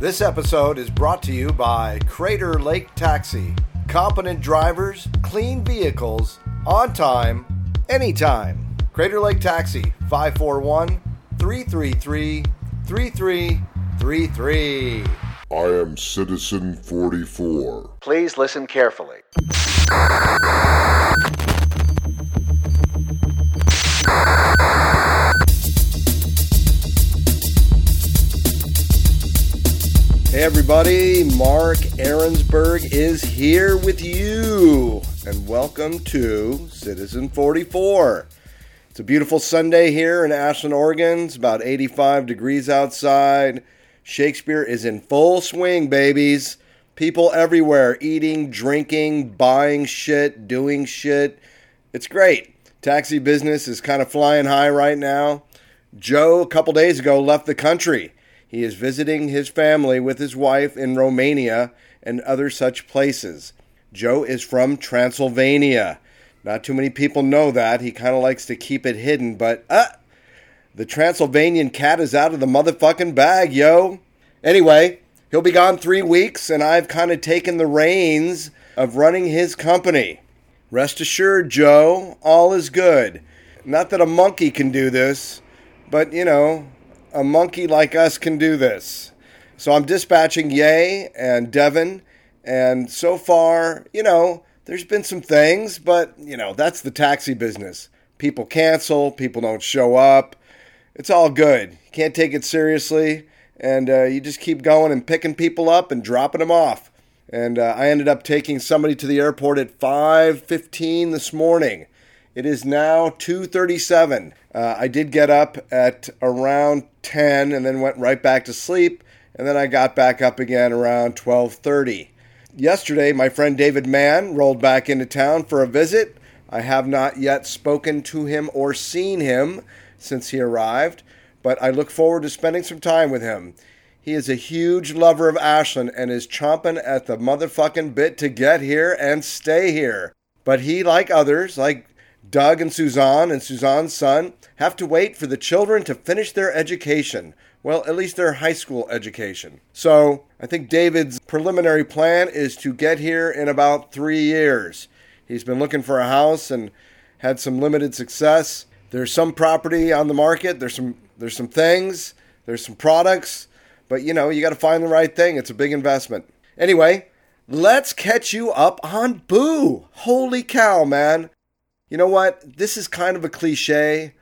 This episode is brought to you by Crater Lake Taxi. Competent drivers, clean vehicles, on time, anytime. Crater Lake Taxi, 541 333 3333. I am Citizen 44. Please listen carefully. Everybody, Mark Aaronsberg is here with you, and welcome to Citizen 44. It's a beautiful Sunday here in Ashland, Oregon. It's about 85 degrees outside. Shakespeare is in full swing, babies. People everywhere eating, drinking, buying shit, doing shit. It's great. Taxi business is kind of flying high right now. Joe, a couple days ago, left the country. He is visiting his family with his wife in Romania and other such places. Joe is from Transylvania. Not too many people know that. He kind of likes to keep it hidden, but uh, the Transylvanian cat is out of the motherfucking bag, yo. Anyway, he'll be gone three weeks, and I've kind of taken the reins of running his company. Rest assured, Joe, all is good. Not that a monkey can do this, but you know, a monkey like us can do this. So I'm dispatching Ye and Devin, and so far, you know, there's been some things, but you know, that's the taxi business. People cancel, people don't show up. It's all good. You can't take it seriously, and uh, you just keep going and picking people up and dropping them off. And uh, I ended up taking somebody to the airport at 5:15 this morning. It is now 2:37. Uh, I did get up at around 10 and then went right back to sleep, and then I got back up again around 12:30. Yesterday, my friend David Mann rolled back into town for a visit. I have not yet spoken to him or seen him since he arrived, but I look forward to spending some time with him. He is a huge lover of Ashland and is chomping at the motherfucking bit to get here and stay here. But he, like others, like Doug and Suzanne and Suzanne's son, have to wait for the children to finish their education. Well, at least their high school education. So I think David's preliminary plan is to get here in about three years. He's been looking for a house and had some limited success. There's some property on the market. There's some there's some things. There's some products. But you know, you got to find the right thing. It's a big investment. Anyway, let's catch you up on Boo. Holy cow, man. You know what? This is kind of a cliche,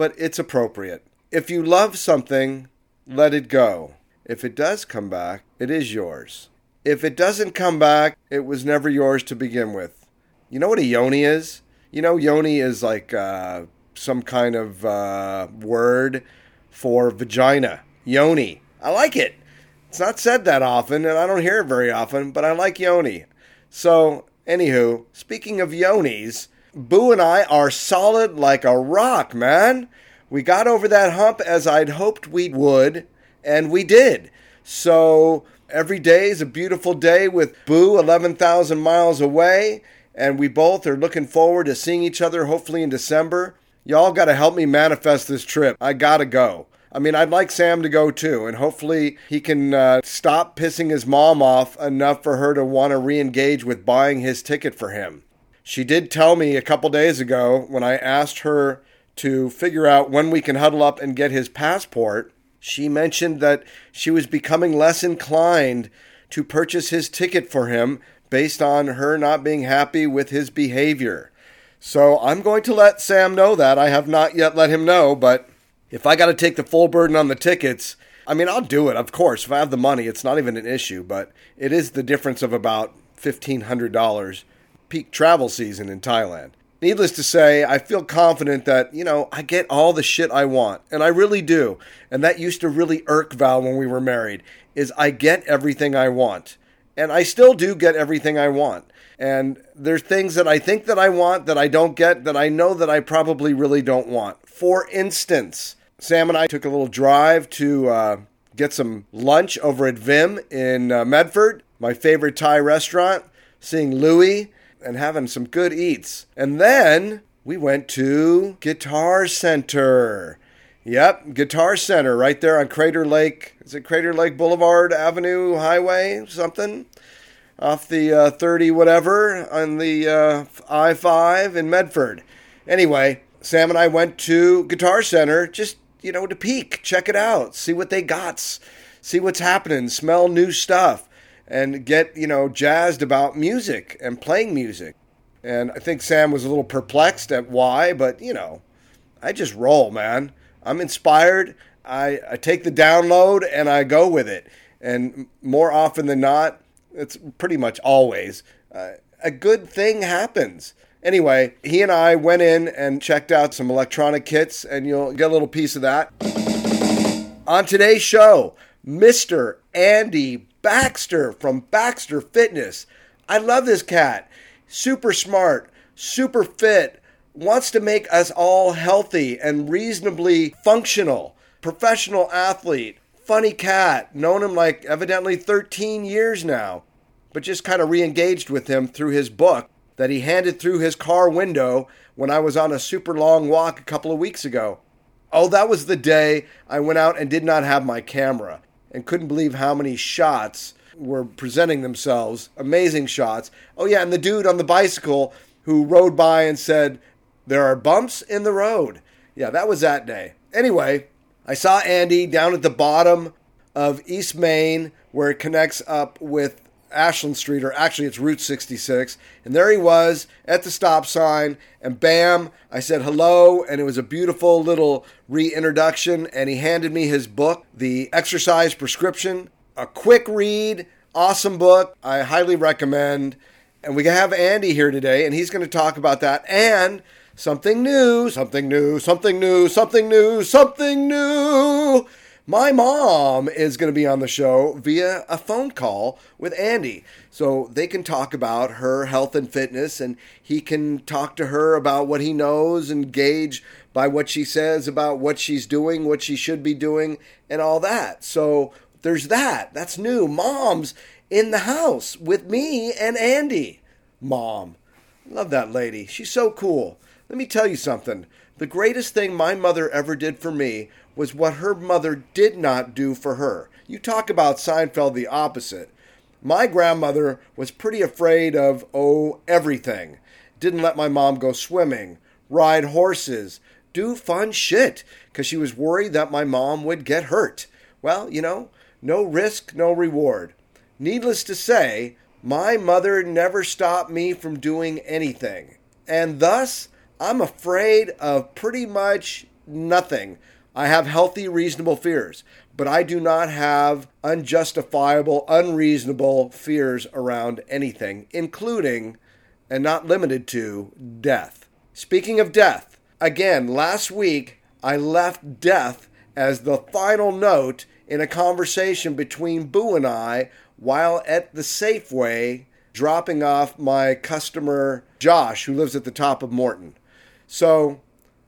but it's appropriate. If you love something, let it go. If it does come back, it is yours. If it doesn't come back, it was never yours to begin with. You know what a yoni is? You know, yoni is like uh, some kind of uh, word for vagina. Yoni. I like it. It's not said that often, and I don't hear it very often, but I like yoni. So, anywho, speaking of yonis, Boo and I are solid like a rock, man. We got over that hump as I'd hoped we would, and we did. So every day is a beautiful day with Boo 11,000 miles away, and we both are looking forward to seeing each other hopefully in December. Y'all got to help me manifest this trip. I got to go. I mean, I'd like Sam to go too, and hopefully he can uh, stop pissing his mom off enough for her to want to re engage with buying his ticket for him. She did tell me a couple days ago when I asked her to figure out when we can huddle up and get his passport. She mentioned that she was becoming less inclined to purchase his ticket for him based on her not being happy with his behavior. So I'm going to let Sam know that. I have not yet let him know, but if I got to take the full burden on the tickets, I mean, I'll do it, of course. If I have the money, it's not even an issue, but it is the difference of about $1,500 peak travel season in Thailand. Needless to say, I feel confident that, you know, I get all the shit I want. And I really do. And that used to really irk Val when we were married, is I get everything I want. And I still do get everything I want. And there's things that I think that I want that I don't get that I know that I probably really don't want. For instance, Sam and I took a little drive to uh, get some lunch over at Vim in uh, Medford, my favorite Thai restaurant, seeing Louie and having some good eats. And then we went to Guitar Center. Yep, Guitar Center right there on Crater Lake. Is it Crater Lake Boulevard Avenue Highway? Something off the uh, 30 whatever on the uh, I 5 in Medford. Anyway, Sam and I went to Guitar Center just, you know, to peek, check it out, see what they got, see what's happening, smell new stuff, and get, you know, jazzed about music and playing music. And I think Sam was a little perplexed at why, but, you know, I just roll, man. I'm inspired. I, I take the download and I go with it. And more often than not, it's pretty much always, uh, a good thing happens. Anyway, he and I went in and checked out some electronic kits, and you'll get a little piece of that. On today's show, Mr. Andy Baxter from Baxter Fitness. I love this cat. Super smart, super fit, wants to make us all healthy and reasonably functional. Professional athlete, funny cat, known him like evidently 13 years now, but just kind of re engaged with him through his book that he handed through his car window when I was on a super long walk a couple of weeks ago. Oh, that was the day I went out and did not have my camera and couldn't believe how many shots were presenting themselves. Amazing shots. Oh, yeah, and the dude on the bicycle who rode by and said, There are bumps in the road. Yeah, that was that day. Anyway, I saw Andy down at the bottom of East Main where it connects up with Ashland Street, or actually it's Route 66. And there he was at the stop sign, and bam, I said hello, and it was a beautiful little reintroduction. And he handed me his book, The Exercise Prescription. A quick read, awesome book. I highly recommend. And we have Andy here today, and he's going to talk about that and Something new, something new, something new, something new, something new. My mom is going to be on the show via a phone call with Andy. So they can talk about her health and fitness, and he can talk to her about what he knows and gauge by what she says about what she's doing, what she should be doing, and all that. So there's that. That's new. Mom's in the house with me and Andy. Mom. Love that lady. She's so cool. Let me tell you something. The greatest thing my mother ever did for me was what her mother did not do for her. You talk about Seinfeld the opposite. My grandmother was pretty afraid of, oh, everything. Didn't let my mom go swimming, ride horses, do fun shit, because she was worried that my mom would get hurt. Well, you know, no risk, no reward. Needless to say, my mother never stopped me from doing anything. And thus, I'm afraid of pretty much nothing. I have healthy, reasonable fears, but I do not have unjustifiable, unreasonable fears around anything, including and not limited to death. Speaking of death, again, last week I left death as the final note in a conversation between Boo and I while at the Safeway dropping off my customer Josh, who lives at the top of Morton. So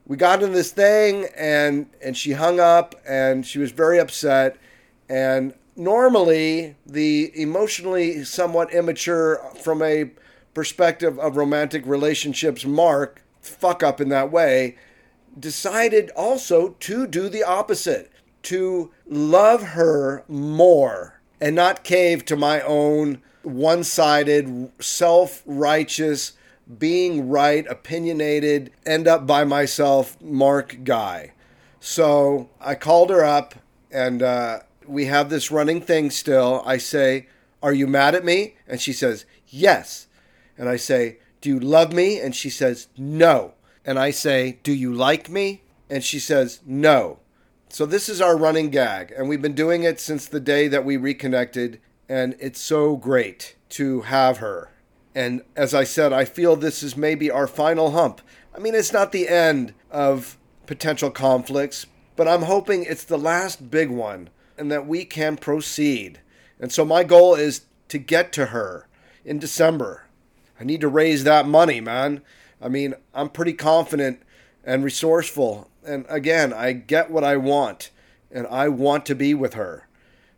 we got in this thing and and she hung up and she was very upset. And normally the emotionally somewhat immature from a perspective of romantic relationships mark fuck up in that way decided also to do the opposite to love her more and not cave to my own one-sided self-righteous being right, opinionated, end up by myself, Mark guy. So I called her up and uh, we have this running thing still. I say, Are you mad at me? And she says, Yes. And I say, Do you love me? And she says, No. And I say, Do you like me? And she says, No. So this is our running gag. And we've been doing it since the day that we reconnected. And it's so great to have her. And as I said, I feel this is maybe our final hump. I mean, it's not the end of potential conflicts, but I'm hoping it's the last big one and that we can proceed. And so my goal is to get to her in December. I need to raise that money, man. I mean, I'm pretty confident and resourceful. And again, I get what I want, and I want to be with her.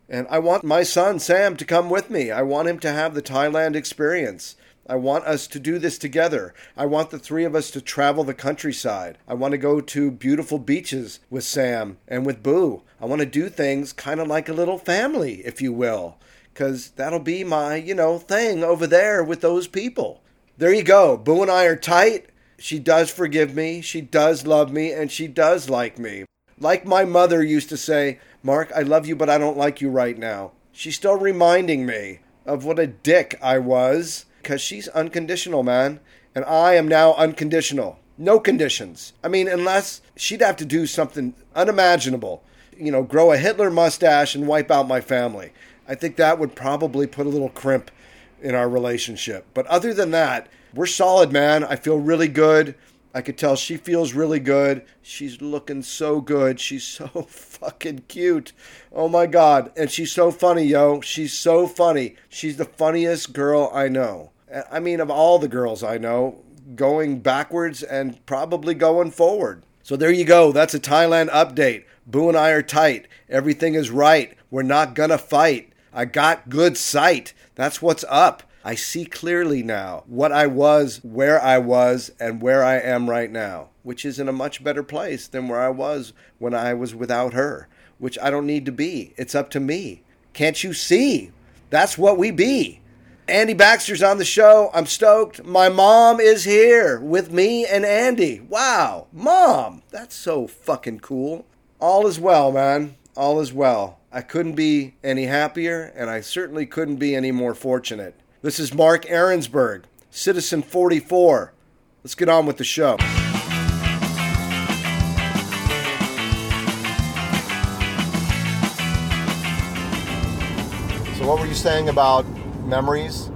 And I want my son, Sam, to come with me. I want him to have the Thailand experience I want us to do this together. I want the three of us to travel the countryside. I want to go to beautiful beaches with Sam and with Boo. I want to do things kind of like a little family, if you will, because that'll be my, you know, thing over there with those people. There you go. Boo and I are tight. She does forgive me. She does love me. And she does like me. Like my mother used to say, Mark, I love you, but I don't like you right now. She's still reminding me of what a dick I was because she's unconditional, man. And I am now unconditional. No conditions. I mean, unless she'd have to do something unimaginable, you know, grow a Hitler mustache and wipe out my family. I think that would probably put a little crimp in our relationship. But other than that, we're solid, man. I feel really good. I could tell she feels really good. She's looking so good. She's so fucking cute. Oh my God. And she's so funny, yo. She's so funny. She's the funniest girl I know. I mean, of all the girls I know, going backwards and probably going forward. So there you go. That's a Thailand update. Boo and I are tight. Everything is right. We're not gonna fight. I got good sight. That's what's up. I see clearly now what I was, where I was, and where I am right now, which is in a much better place than where I was when I was without her, which I don't need to be. It's up to me. Can't you see? That's what we be. Andy Baxter's on the show. I'm stoked. My mom is here with me and Andy. Wow, mom, that's so fucking cool. All is well, man. All is well. I couldn't be any happier, and I certainly couldn't be any more fortunate. This is Mark Ahrensberg, Citizen 44. Let's get on with the show. So, what were you saying about memories?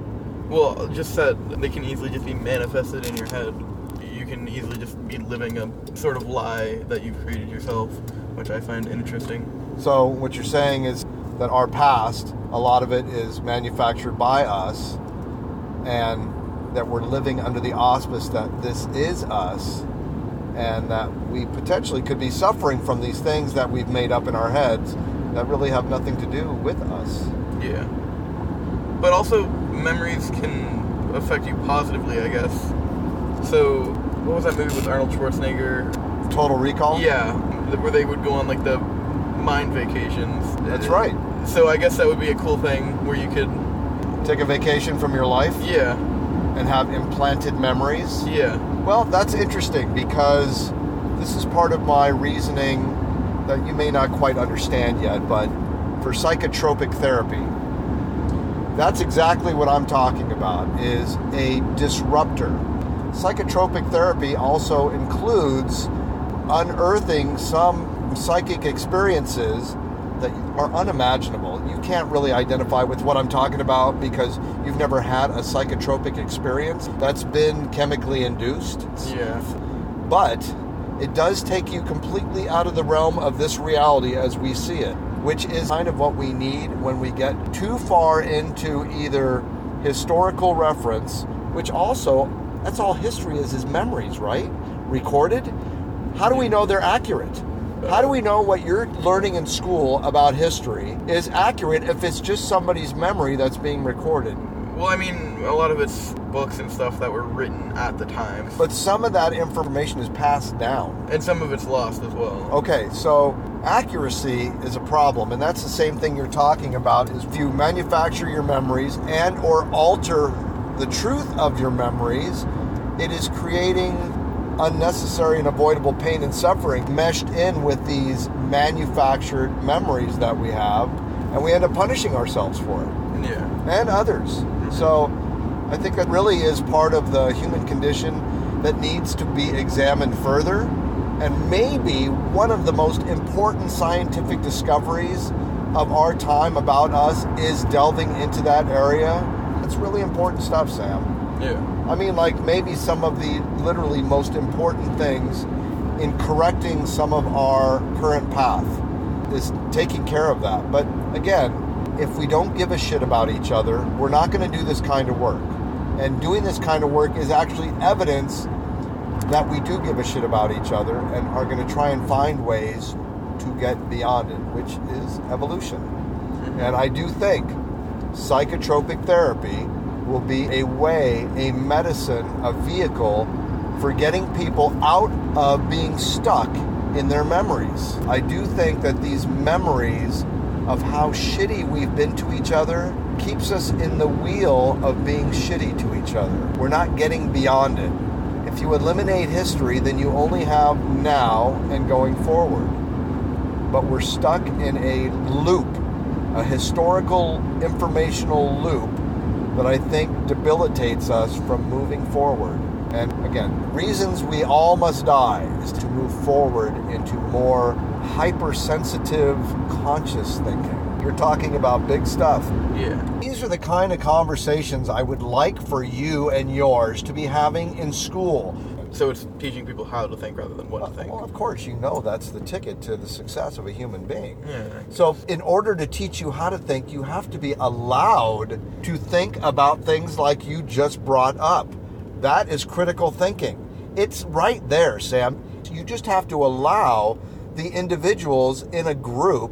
Well, just that they can easily just be manifested in your head. You can easily just be living a sort of lie that you've created yourself, which I find interesting. So, what you're saying is that our past, a lot of it is manufactured by us, and that we're living under the auspice that this is us, and that we potentially could be suffering from these things that we've made up in our heads that really have nothing to do with us. Yeah. But also, memories can affect you positively, I guess. So, what was that movie with Arnold Schwarzenegger? Total Recall? Yeah, where they would go on like the mind vacations. That's right. So I guess that would be a cool thing where you could Take a vacation from your life yeah, and have implanted memories. yeah, Well, that's interesting because this is part of my reasoning that you may not quite understand yet, but for psychotropic therapy, that's exactly what I'm talking about is a disruptor. Psychotropic therapy also includes unearthing some psychic experiences that are unimaginable. You can't really identify with what I'm talking about because you've never had a psychotropic experience that's been chemically induced. yeah. But it does take you completely out of the realm of this reality as we see it, which is kind of what we need when we get too far into either historical reference, which also, that's all history is, is memories, right? Recorded. How do we know they're accurate? How do we know what you're learning in school about history is accurate if it's just somebody's memory that's being recorded? Well, I mean, a lot of it's books and stuff that were written at the time, But some of that information is passed down. and some of it's lost as well. Okay, so accuracy is a problem, and that's the same thing you're talking about. Is if you manufacture your memories and or alter the truth of your memories, it is creating unnecessary and avoidable pain and suffering meshed in with these manufactured memories that we have, and we end up punishing ourselves for it Yeah. and others. So I think that really is part of the human condition that needs to be examined further. And maybe one of the most important scientific discoveries of our time about us is delving into that area. That's really important stuff, Sam. Yeah. I mean, like maybe some of the literally most important things in correcting some of our current path is taking care of that. But again, if we don't give a shit about each other, we're not going to do this kind of work. And doing this kind of work is actually evidence that we do give a shit about each other and are going to try and find ways to get beyond it, which is evolution. And I do think psychotropic therapy will be a way, a medicine, a vehicle for getting people out of being stuck in their memories. I do think that these memories of how shitty we've been to each other keeps us in the wheel of being shitty to each other. We're not getting beyond it. If you eliminate history, then you only have now and going forward. But we're stuck in a loop, a historical informational loop that I think debilitates us from moving forward. And again, reasons we all must die is to move forward into more hypersensitive, conscious thinking. You're talking about big stuff. Yeah. These are the kind of conversations I would like for you and yours to be having in school. So it's teaching people how to think rather than what to uh, think. Well, of course, you know that's the ticket to the success of a human being. Yeah. So, in order to teach you how to think, you have to be allowed to think about things like you just brought up. That is critical thinking. It's right there, Sam. You just have to allow the individuals in a group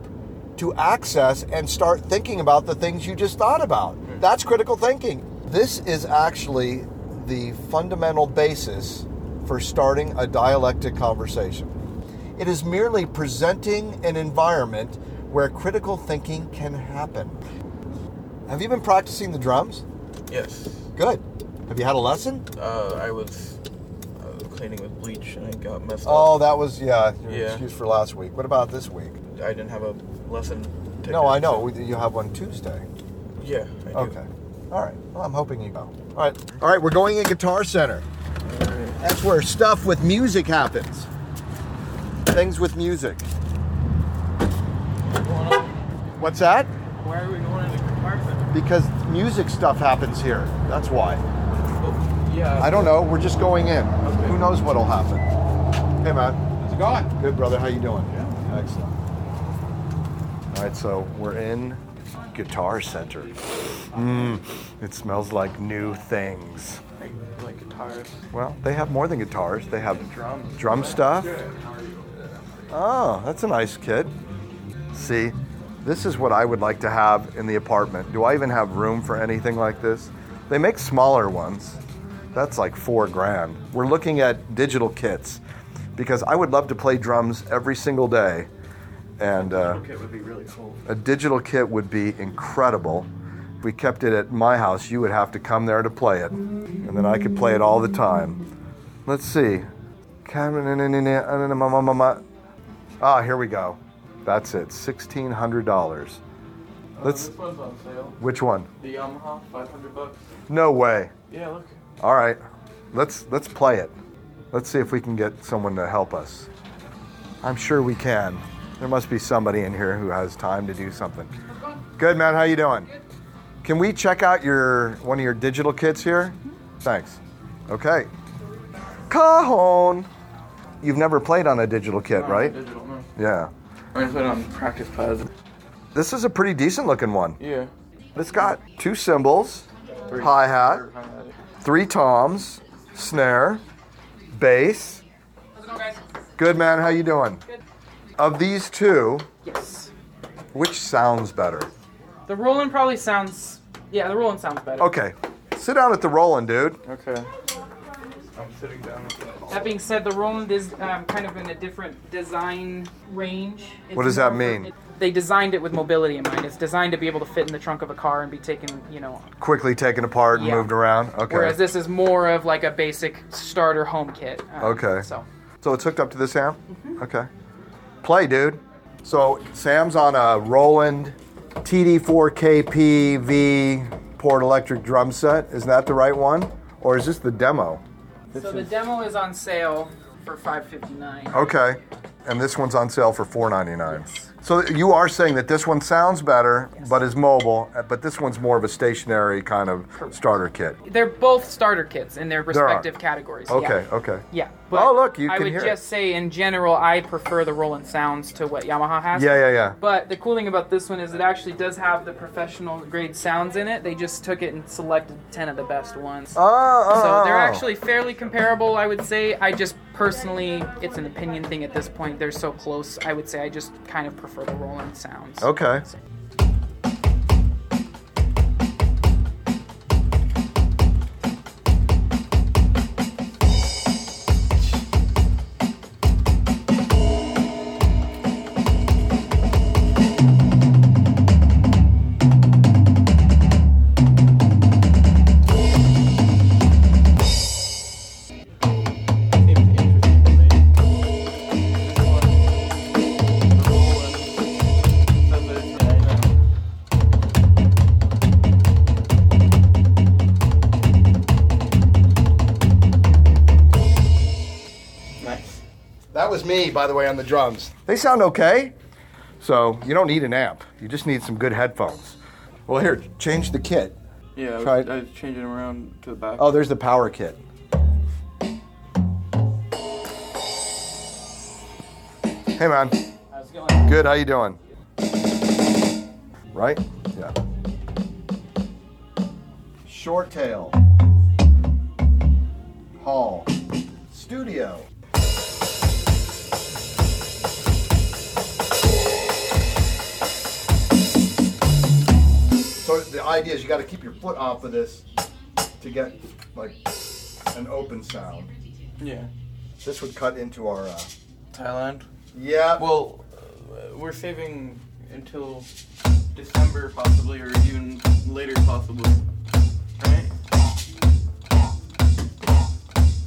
to access and start thinking about the things you just thought about. That's critical thinking. This is actually the fundamental basis for starting a dialectic conversation. It is merely presenting an environment where critical thinking can happen. Have you been practicing the drums? Yes. Good. Have you had a lesson? Uh, I was cleaning with bleach and I got messed Oh, up. that was, yeah, your Yeah. excuse for last week. What about this week? I didn't have a lesson. Ticket, No, I know. so- You have one Tuesday. Yeah. I do. Okay. All right. Well, I'm hoping you go. All right. All right, we're going in Guitar Center. That's where stuff with music happens. Things with music. What's that? Why are we going into guitar center? Because music stuff happens here. That's why. Oh, yeah. I don't know. We're just going in. Okay. Who knows what'll happen? Hey, man. How's it going? Good, brother. How you doing? Yeah. Excellent. All right, so we're in Guitar Center. Mmm, it smells like new things. Like, like guitars. Well, they have more than guitars. They have Drums. drum stuff. Oh, that's a nice kit. See, this is what I would like to have in the apartment. Do I even have room for anything like this? They make smaller ones. That's like four grand. We're looking at digital kits because I would love to play drums every single day. And uh, Okay, would be really cool. a digital kit would be incredible. If we kept it at my house, you would have to come there to play it. And then I could play it all the time. Let's see. Ah, here we go. That's it. $1,600. Let's. this one's on sale. Which one? The Yamaha, 500 bucks. No way. Yeah, look. All right. Let's let's play it. Let's see if we can get someone to help us. I'm sure we can. There must be somebody in here who has time to do something. Good man, how you doing? Can we check out your one of your digital kits here? Mm-hmm. Thanks. Okay. Cajon. You've never played on a digital kit, Not right? Digital, no. Yeah. I just put it on practice pads. This is a pretty decent looking one. Yeah. It's got two cymbals, Three- hi-hat, or hi-hat. Three toms, snare, bass. Good man, how you doing? Of these two, Yes. which sounds better? The Roland probably sounds. Yeah, the Roland sounds better. Okay, sit down at the Roland, dude. Okay. I'm sitting down. That being said, the Roland is um, kind of in a different design range. It's What does that mean? They designed it with mobility in mind. It's designed to be able to fit in the trunk of a car and be taken, you know. Quickly taken apart and Yeah. moved around. Okay. Whereas this is more of like a basic starter home kit. Um, Okay. So So it's hooked up to this amp? Okay. Play, dude. So Sam's on a Roland TD4KPV Port Electric drum set. Is that the right one? Or is this the demo? so the demo is on sale for 559. Okay. And this one's on sale for $4.99. So you are saying that this one sounds better, but is mobile, uh, but this one's more of a stationary kind of starter kit. They're both starter kits in their respective categories. Okay, Yeah. okay. Yeah. Oh, look, you I can would hear just it. say, in general, I prefer the Roland sounds to what Yamaha has. Yeah, yeah, yeah. But the cool thing about this one is it actually does have the professional grade sounds in it. They just took it and selected 10 of the best ones. Oh, oh, so oh, they're oh. actually fairly comparable, I would say. I just personally, it's an opinion thing at this point. They're so close. I would say I just kind of prefer the Roland sounds. Okay. By the way, on the drums. They sound okay. So you don't need an amp. You just need some good headphones. Well, here, change the kit. Yeah, I Try was, it. I was changing them around to the back. Oh, there's the power kit. Hey, man. How's it going? Good. How you doing? Right? Yeah. Short tail. Hall. Studio. So the idea is you got to keep your foot off of this to get like an open sound. Yeah. This would cut into our. Uh, Thailand. yeah. Well, uh, we're saving until December possibly, or even later possibly. Right?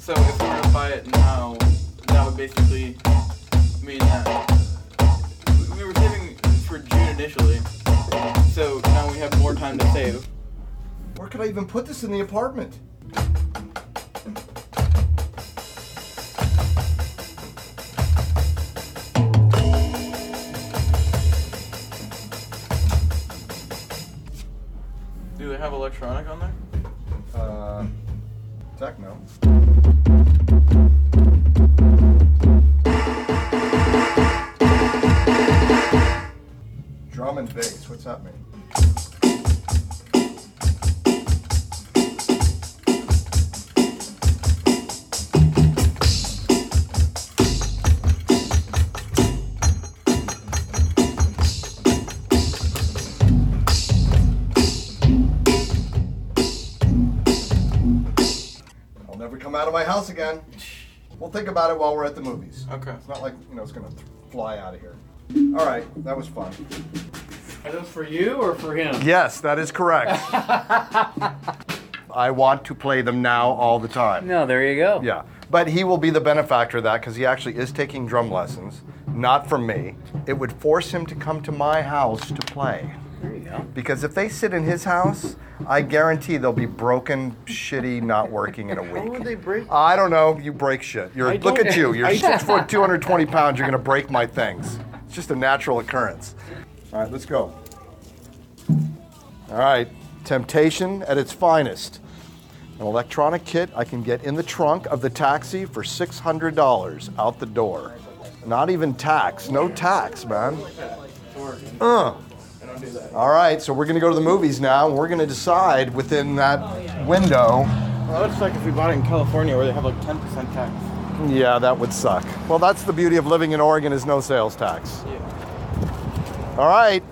So if we were to buy it now, that would basically mean that we- we were saving for June initially. So have more time to save. Where could I even put this in the apartment? Do they have electronic on there? Uh, techno. Drum and bass. What's that mean? We'll think about it while we're at the movies. Okay. It's not like, you know, it's going to fly out of here. All right, that was fun. Are those for you or for him? Yes, that is correct. I want to play them now all the time. No, there you go. Yeah, but he will be the benefactor of that because he actually is taking drum lessons, not from me. It would force him to come to my house to play. There you go. Because if they sit in his house, I guarantee they'll be broken, shitty, not working in a week. How would they break? I don't know. You break shit. You're I look don't- at you. You're I- six foot, 220 pounds. You're gonna break my things. It's just a natural occurrence. All right, let's go. All right, temptation at its finest. An electronic kit I can get in the trunk of the taxi for $600 out the door. Not even tax. No tax, man. Uh. All right, so we're gonna go to the movies now. and We're gonna decide within that oh, window. Well, it's like if we bought it in California where they have like 10% tax. Yeah, that would suck. Well, that's the beauty of living in Oregon is no sales tax. Yeah. All right.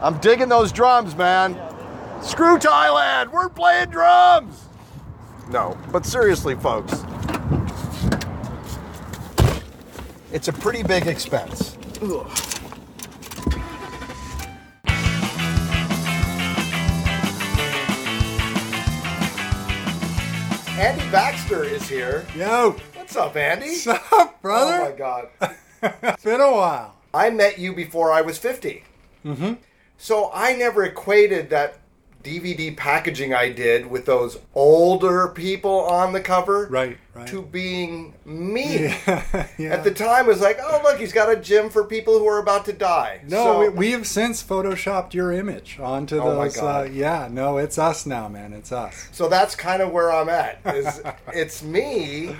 I'm digging those drums, man. Screw Thailand. We're playing drums. No, but seriously, folks. It's a pretty big expense. Andy Baxter is here. Yo, What's up, Andy? what's up, brother? Oh my? God. it's been a while. I met you before I was 50. Mm-hmm. So I never equated that DVD packaging I did with those older people on the cover Right, right. to being me. yeah. At the time, it was like, oh, look, he's got a gym for people who are about to die. no, So- we, we have since photoshopped your image onto Oh my those. God. Uh, yeah, no, it's us now, man. It's us. So that's kind of where I'm at. Is it's me,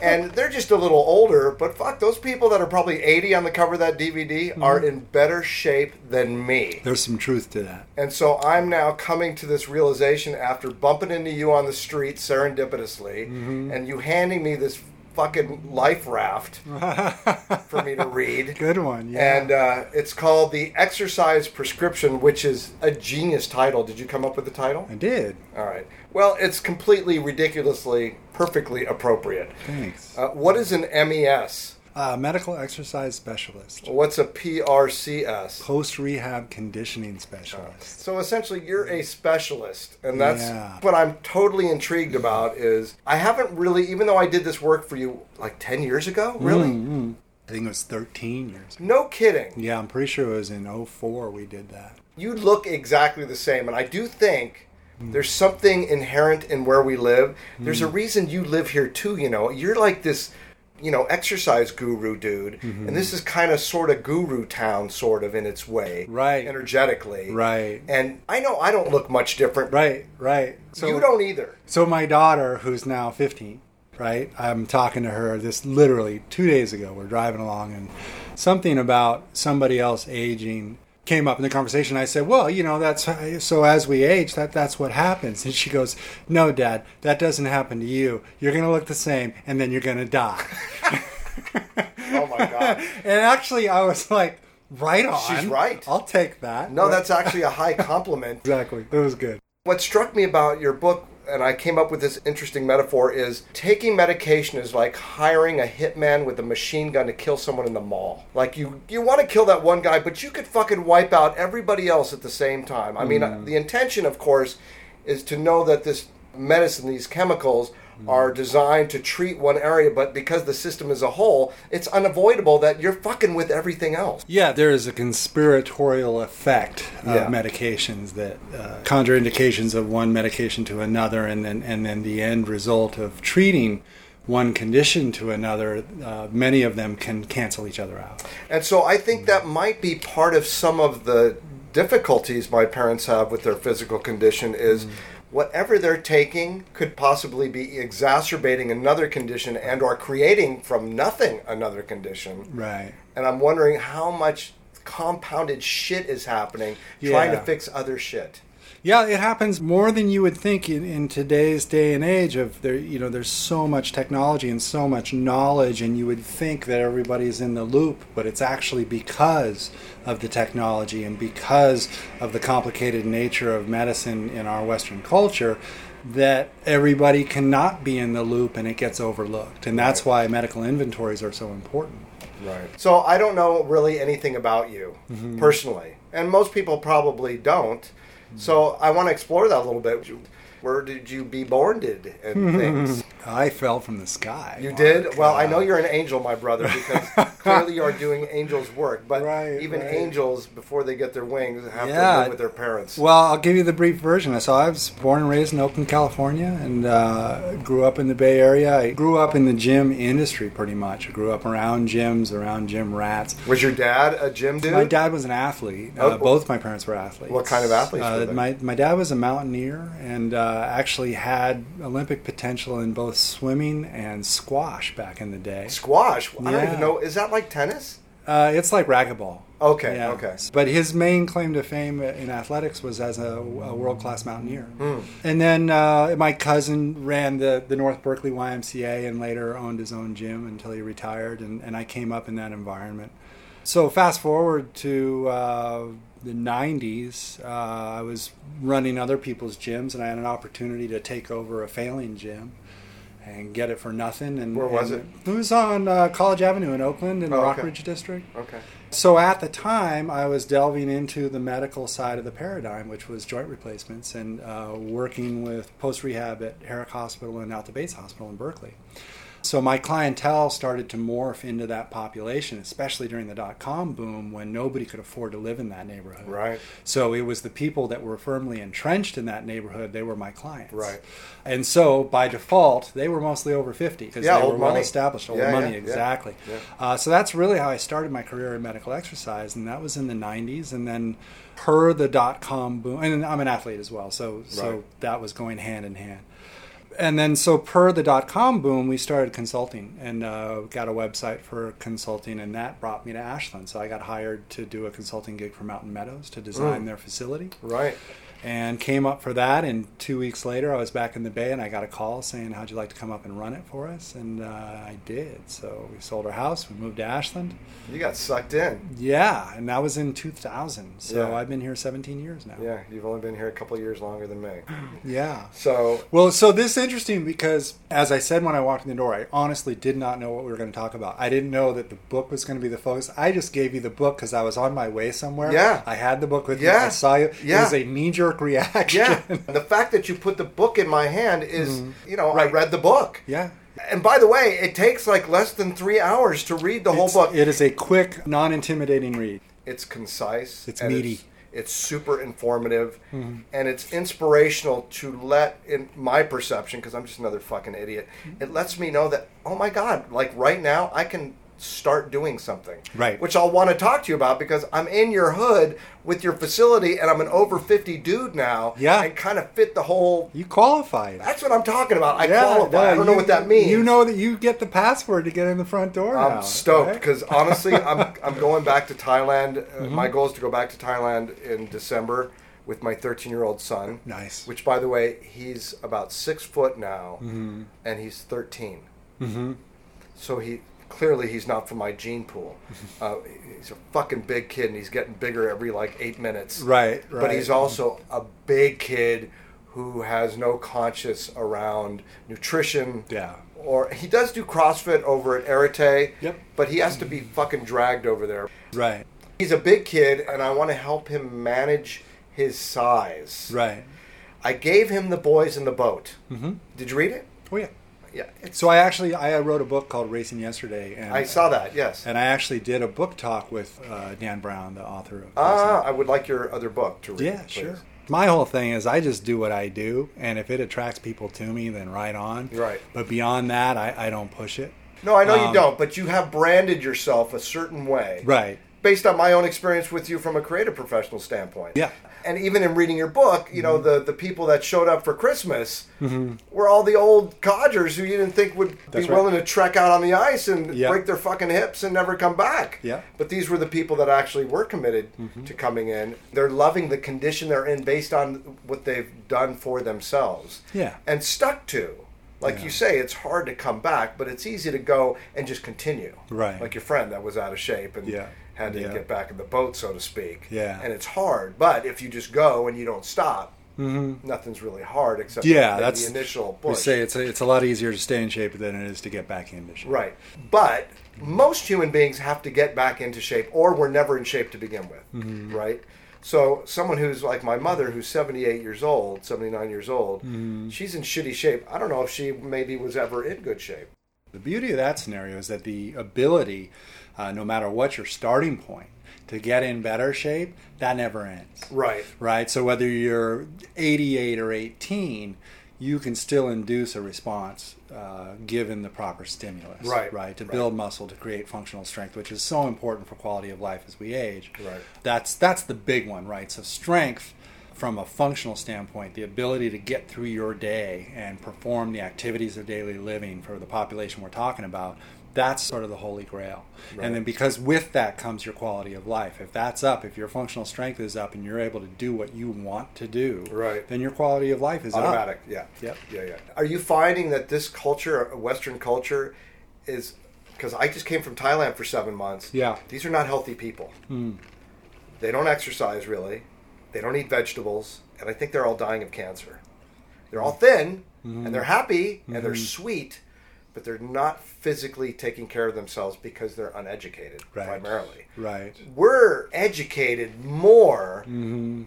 and they're just a little older. But fuck, those people that are probably 80 on the cover of that DVD Mm-hmm. are in better shape than me. There's some truth to that. And so I'm now coming to this realization after bumping into you on the street serendipitously, Mm-hmm. and you handing me this fucking life raft for me to read. Good one. Yeah. And uh, it's called The Exercise Prescription, which is a genius title. Did you come up with the title? I did. All right. Well, it's completely ridiculously, perfectly appropriate. Thanks. Uh, what is an MES? Uh, medical exercise specialist, What's a PRCS? post rehab conditioning specialist. So essentially, you're a specialist, and that's Yeah. what I'm totally intrigued about. Is I haven't really, even though I did this work for you like ten years ago, really, I think it was 13 years. no kidding. Yeah, I'm pretty sure it was in 04 we did that. You look exactly the same, and I do think Hmm. there's something inherent in where we live. There's a hmm. reason you live here too. You know, you're like this you know, exercise guru dude, and this mm-hmm. is kind of sort of guru town, sort of in its way, Right. Energetically, Right. And I know I don't look much different. Right, right. So you don't either. So my daughter, who's now 15, right? I'm talking to her this literally two days ago. We're driving along, and something about somebody else aging came up in the conversation. I said, "Well, you know, that's so as we age, that that's what happens." And she goes, "No, Dad, that doesn't happen to you. You're going to look the same, and then you're going to die." Oh my god. and actually, I was like, "Right on. She's right. I'll take that." No, that's actually a high compliment. exactly. It was good. What struck me about your book, and I came up with this interesting metaphor, is taking medication is like hiring a hitman with a machine gun to kill someone in the mall. Like you, you want to kill that one guy, but you could fucking wipe out everybody else at the same time. I mean, uh, mm. the intention, of course, is to know that this medicine, these chemicals, are designed to treat one area, but because the system is a whole, it's unavoidable that you're fucking with everything else. Yeah, there is a conspiratorial effect of Yeah. medications that uh, contraindications of one medication to another, and then and then the end result of treating one condition to another. Uh, many of them can cancel each other out. And so I think that might be part of some of the difficulties my parents have with their physical condition is whatever they're taking could possibly be exacerbating another condition and or creating from nothing another condition. Right. And I'm wondering how much compounded shit is happening trying to fix other shit. Yeah, it happens more than you would think in, in today's day and age. Of there, you know, there's so much technology and so much knowledge, and you would think that everybody's in the loop, but it's actually because of the technology and because of the complicated nature of medicine in our Western culture that everybody cannot be in the loop and it gets overlooked. And that's why medical inventories are so important. Right. So I don't know really anything about you mm-hmm. personally, and most people probably don't. So I want to explore that a little bit. Where did you be born? Did and things. I fell from the sky. You Mark. did? Well, I Uh, know you're an angel, my brother, because clearly you are doing angels' work. But Right, even right. angels, before they get their wings, have to Yeah. live with their parents. Well, I'll give you the brief version. So I was born and raised in Oakland, California, and uh, grew up in the Bay Area. I grew up in the gym industry pretty much. I grew up around gyms, around gym rats. Was your dad a gym dude? My dad was an athlete. Oh. Uh, both my parents were athletes. What kind of athletes Uh, were they? my my dad was a mountaineer and uh, actually had Olympic potential in both swimming and squash back in the day. Squash. I don't even know. Is that like tennis? Uh, it's like racquetball. Okay, Yeah. okay. But his main claim to fame in athletics was as a, a world class mountaineer. Hmm. And then uh, my cousin ran the, the North Berkeley YMCA and later owned his own gym until he retired. And, and I came up in that environment. So fast forward to uh, the 90s, uh, I was running other people's gyms and I had an opportunity to take over a failing gym. And get it for nothing. And Where was and it? It was on uh, College Avenue in Oakland, in the Oh, okay. Rockridge district. Okay. So at the time, I was delving into the medical side of the paradigm, which was joint replacements, and uh, working with post rehab at Herrick Hospital and Alta Bates Hospital in Berkeley. So my clientele started to morph into that population, especially during the dot com boom when nobody could afford to live in that neighborhood. Right. So it was the people that were firmly entrenched in that neighborhood, they were my clients. Right. And so by default, they were mostly over 50 because Yeah, they were well established, old Yeah, money, yeah, exactly. Uh, so that's really how I started my career in medical exercise, and that was in the 90s. And then per the dot com boom, and I'm an athlete as well, so so that was going hand in hand. And then so per the dot com boom, we started consulting and uh, got a website for consulting, and that brought me to Ashland. So I got hired to do a consulting gig for Mountain Meadows to design Mm. their facility Right. And came up for that. And two weeks later, I was back in the Bay, and I got a call saying, "How'd you like to come up and run it for us?" And uh, I did. So we sold our house, we moved to Ashland. You got sucked in. Yeah, and that was in 2000. So Yeah. I've been here 17 years now. Yeah, you've only been here a couple years longer than me. Yeah. So Well, so this is interesting because, as I said when I walked in the door, I honestly did not know what we were going to talk about. I didn't know that the book was going to be the focus. I just gave you the book because I was on my way somewhere. Yeah. I had the book with me. Yeah. I saw you. Yeah. It was a knee jerk reaction. yeah, the fact that you put the book in my hand is, you know, I Mm-hmm. Read the book. yeah. And by the way, it takes like less than three hours to read the whole book. It is a quick, non intimidating read. it's concise. It's meaty. It's super informative, and it's inspirational to let, in my perception, because I'm just another fucking idiot. It lets me know that, oh my god, like right now, I can start doing something, Right. Which I'll want to talk to you about because I'm in your hood with your facility, and I'm an over fifty dude now, Yeah. and kind of fit the whole. You qualified. That's what I'm talking about. I Yeah, qualify. no, I don't know what that means. You know that you get the password to get in the front door. I'm stoked right? because honestly, I'm I'm going back to Thailand. Uh, Mm-hmm. My goal is to go back to Thailand in December with my 13 year old son. Nice. Which, by the way, he's about six foot now, Mm-hmm. and he's 13. Mm-hmm. So he clearly he's not from my gene pool. Uh, he's a fucking big kid, and he's getting bigger every like eight minutes. Right, right. But he's also a big kid who has no conscience around nutrition Yeah. or he does do CrossFit over at Arete. Yep. But he has to be fucking dragged over there. Right. He's a big kid, and I want to help him manage his size. Right. I gave him the boys in the boat. Mm-hmm. Did you read it? Oh yeah. Yeah. So I actually I wrote a book called Racing Yesterday, and I saw that. Yes. and I actually did a book talk with uh, Dan Brown, the author of. Ah. I would like your other book to read. yeah, please. sure. My whole thing is I just do what I do, and if it attracts people to me, then right on. Right. But beyond that, I, I don't push it. No, I know you Um, don't, but you have branded yourself a certain way. Right. Based on my own experience with you from a creative professional standpoint. Yeah. And even in reading your book, you Mm-hmm. know, the, the people that showed up for Christmas were all the old codgers who you didn't think would That's be right. willing to trek out on the ice and Yeah. break their fucking hips and never come back. Yeah. But these were the people that actually were committed Mm-hmm. to coming in. They're loving the condition they're in based on what they've done for themselves. Yeah. And stuck to. Like Yeah. you say, it's hard to come back, but it's easy to go and just continue. Right. Like your friend that was out of shape and Yeah. Had to Yeah. get back in the boat, so to speak. Yeah. And it's hard, but if you just go and you don't stop, nothing's really hard except Mm-hmm. Yeah, that's the initial We push. say it's a, it's a lot easier to stay in shape than it is to get back into shape. Right. But most human beings have to get back into shape, or we're never in shape to begin with. Mm-hmm. Right? So, someone who's like my mother, who's 78 years old, 79 years old, Mm-hmm. she's in shitty shape. I don't know if she maybe was ever in good shape. The beauty of that scenario is that the ability, uh, no matter what your starting point, to get in better shape, that never ends. Right. Right? So whether you're 88 or 18, you can still induce a response uh, given the proper stimulus. Right, Right. To right. build muscle, to create functional strength, which is so important for quality of life as we age. Right. That's that's the big one, right? So strength from a functional standpoint, the ability to get through your day and perform the activities of daily living for the population we're talking about, that's sort of the holy grail. And then because with that comes your quality of life. If that's up, if your functional strength is up and you're able to do what you want to do, Right. then your quality of life is Automatic. up. Yeah. Yep. Yeah, yeah. Are you finding that this culture, Western culture, is because I just came from Thailand for seven months. Yeah. These are not healthy people. Hmm. They don't exercise really. They don't eat vegetables, and I think they're all dying of cancer. They're all thin, mm-hmm. and they're happy, and they're mm-hmm. sweet, but they're not physically taking care of themselves because they're uneducated Right. primarily. Right. We're educated more, mm-hmm.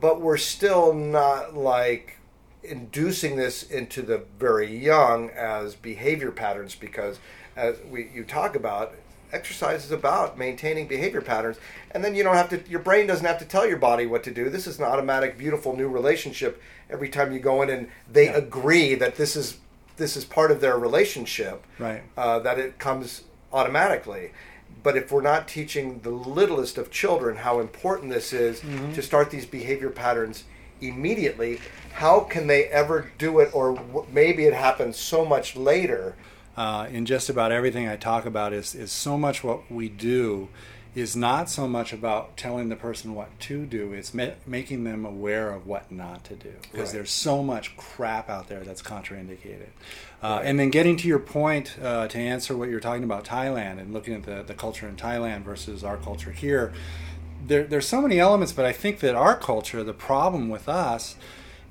but we're still not like inducing this into the very young as behavior patterns because as we you talk about exercise is about maintaining behavior patterns and then you don't have to your brain doesn't have to tell your body what to do this is an automatic beautiful new relationship every time you go in and they Yeah. agree that this is this is part of their relationship Right. uh, that it comes automatically. But if we're not teaching the littlest of children how important this is to start these behavior patterns immediately, how can they ever do it? Or w- maybe it happens so much later. uh, in just about everything I talk about is, is so much what we do is not so much about telling the person what to do, it's ma- making them aware of what not to do. Because Right. there's so much crap out there that's contraindicated. Uh, And then getting to your point uh, to answer what you're talking about Thailand and looking at the, the culture in Thailand versus our culture here, there, there's so many elements, but I think that our culture, the problem with us,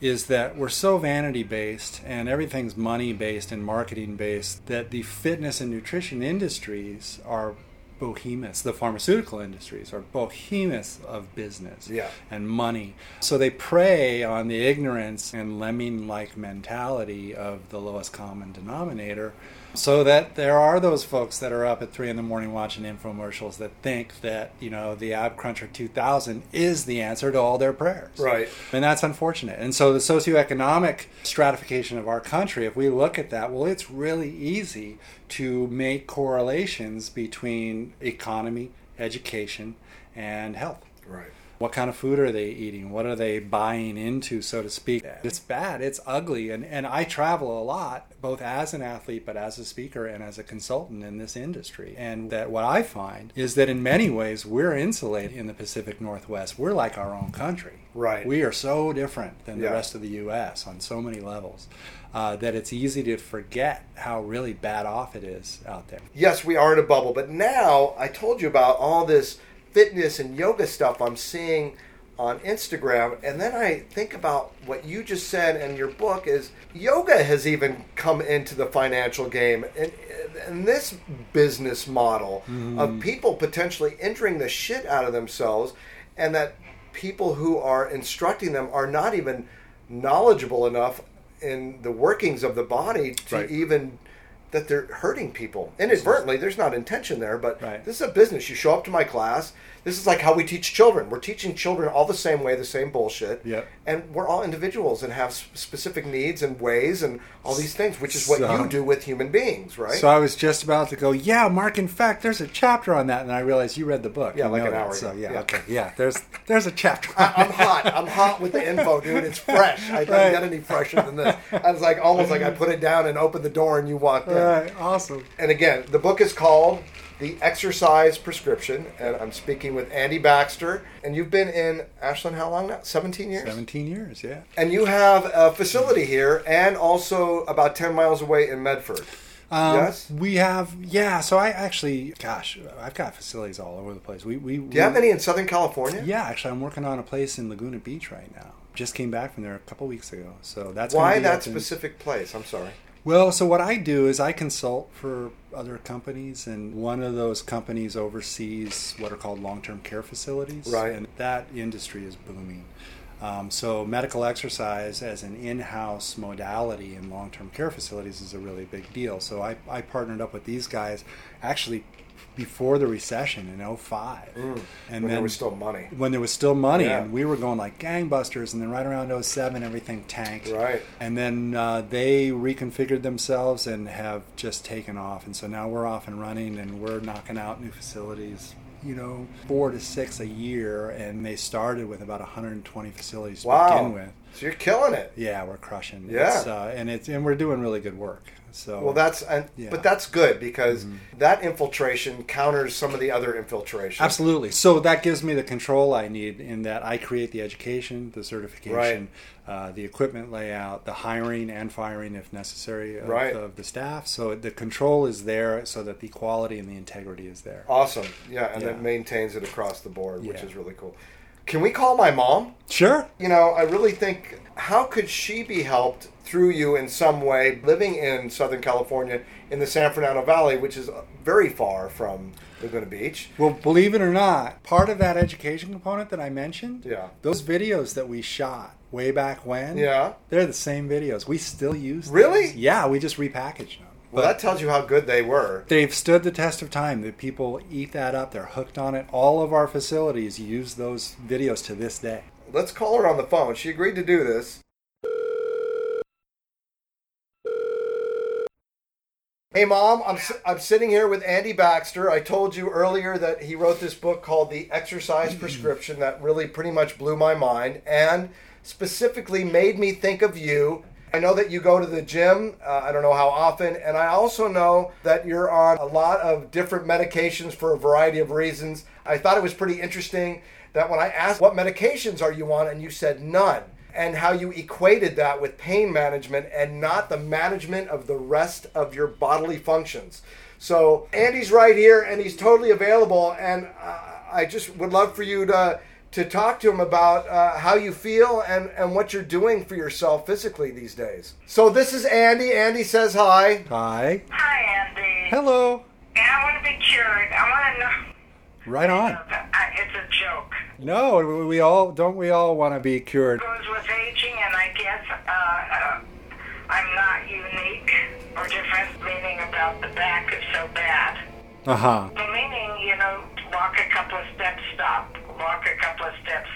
is that we're so vanity based and everything's money based and marketing based that the fitness and nutrition industries are behemoths. The pharmaceutical industries are behemoths of business Yeah. and money. So they prey on the ignorance and lemming like mentality of the lowest common denominator. So that there are those folks that are up at three in the morning watching infomercials that think that, you know, the Ab Cruncher 2000 is the answer to all their prayers. Right. And that's unfortunate. And so the socioeconomic stratification of our country, if we look at that, well, it's really easy to make correlations between economy, education, and health. Right. What kind of food are they eating? What are they buying into, so to speak? It's bad. It's ugly. And, and I travel a lot, both as an athlete, but as a speaker and as a consultant in this industry. And that what I find is that in many ways, we're insulated in the Pacific Northwest. We're like our own country. Right. We are so different than Yeah. the rest of the U.S. on so many levels uh, that it's easy to forget how really bad off it is out there. yes, we are in a bubble, but now I told you about all this fitness and yoga stuff I'm seeing on Instagram, and then I think about what you just said and your book is yoga has even come into the financial game, and, and this business model of mm-hmm. people potentially injuring the shit out of themselves, and that people who are instructing them are not even knowledgeable enough in the workings of the body to Right. even that they're hurting people inadvertently. There's not intention there, but Right. this is a business. You show up to my class. This is like how we teach children. We're teaching children all the same way, the same bullshit. Yep. And we're all individuals and have specific needs and ways and all these things, which is what So- you do with human beings, right? So I was just about to go, yeah, Mark. In fact, there's a chapter on that, and I realized you read the book. Yeah, You like an that. hour So ago. yeah, Yeah. okay, yeah. There's there's a chapter. I'm that. hot. I'm hot with the info, dude. It's fresh. I didn't Right. get any fresher than this. I was like almost like I put it down and opened the door and you walked in. All right, awesome. And again, the book is called The Exercise Prescription, and I'm speaking with Andy Baxter. And you've been in Ashland how long now? 17 years? Seventeen years, yeah. And you have a facility here and also about 10 miles away in Medford. Um, yes? we have yeah. So I actually, gosh, I've got facilities all over the place. We we Do you have any in Southern California? Yeah, actually, I'm working on a place in Laguna Beach right now. Just came back from there a couple weeks ago, so that's Why that in- specific place? I'm sorry. Well, so what I do is I consult for other companies, and one of those companies oversees what are called long-term care facilities, Right. And that industry is booming. Um, so medical exercise as an in-house modality in long-term care facilities is a really big deal. So I, I partnered up with these guys actually before the recession in 05. and Mm. when there was still money. when there was still money Yeah. and we were going like gangbusters and then right around 07 everything tanked Right. and then uh, they reconfigured themselves and have just taken off and so now we're off and running and we're knocking out new facilities you know four to six a year and they started with about 120 facilities to begin with So you're killing it. yeah we're crushing Yeah. it's, uh, and it's and we're doing really good work so Well, that's and, Yeah. but that's good because that infiltration counters some of the other infiltration. Absolutely. So that gives me the control I need in that I create the education, the certification, uh, the equipment layout, the hiring and firing if necessary of, Right. of the staff. So the control is there so that the quality and the integrity is there. Awesome. Yeah, and Yeah. it maintains it across the board, which Yeah. is really cool. Can we call my mom? Sure. You know, I really think how could she be helped through you in some way living in Southern California in the San Fernando Valley, which is very far from Laguna Beach. Well, believe it or not, part of that education component that I mentioned, Yeah. those videos that we shot way back when, Yeah. they're the same videos. We still use those. Really? Yeah, we just repackaged them. Well, that tells you how good they were. They've stood the test of time. The people eat that up. They're hooked on it. All of our facilities use those videos to this day. Let's call her on the phone. She agreed to do this. Hey, Mom, I'm, I'm sitting here with Andy Baxter. I told you earlier that he wrote this book called The Exercise Prescription that really pretty much blew my mind and specifically made me think of you. I know that you go to the gym, uh, I don't know how often, and I also know that you're on a lot of different medications for a variety of reasons. I thought it was pretty interesting that when I asked what medications are you on, and you said none and how you equated that with pain management and not the management of the rest of your bodily functions. So Andy's right here and he's totally available, and uh, I just would love for you to to talk to him about uh, how you feel and and what you're doing for yourself physically these days. So this is Andy. Andy says hi. Hi. Hi, Andy. Hello. Yeah, I want to be cured. I want to know. Right on. It's a joke. No, we- we all don't. We all want to be cured. It goes with aging, and I guess uh, uh, I'm not unique or different. Meaning about the back is so bad. Uh huh. The meaning, you know, walk a couple of steps, stop. Walk a couple of steps.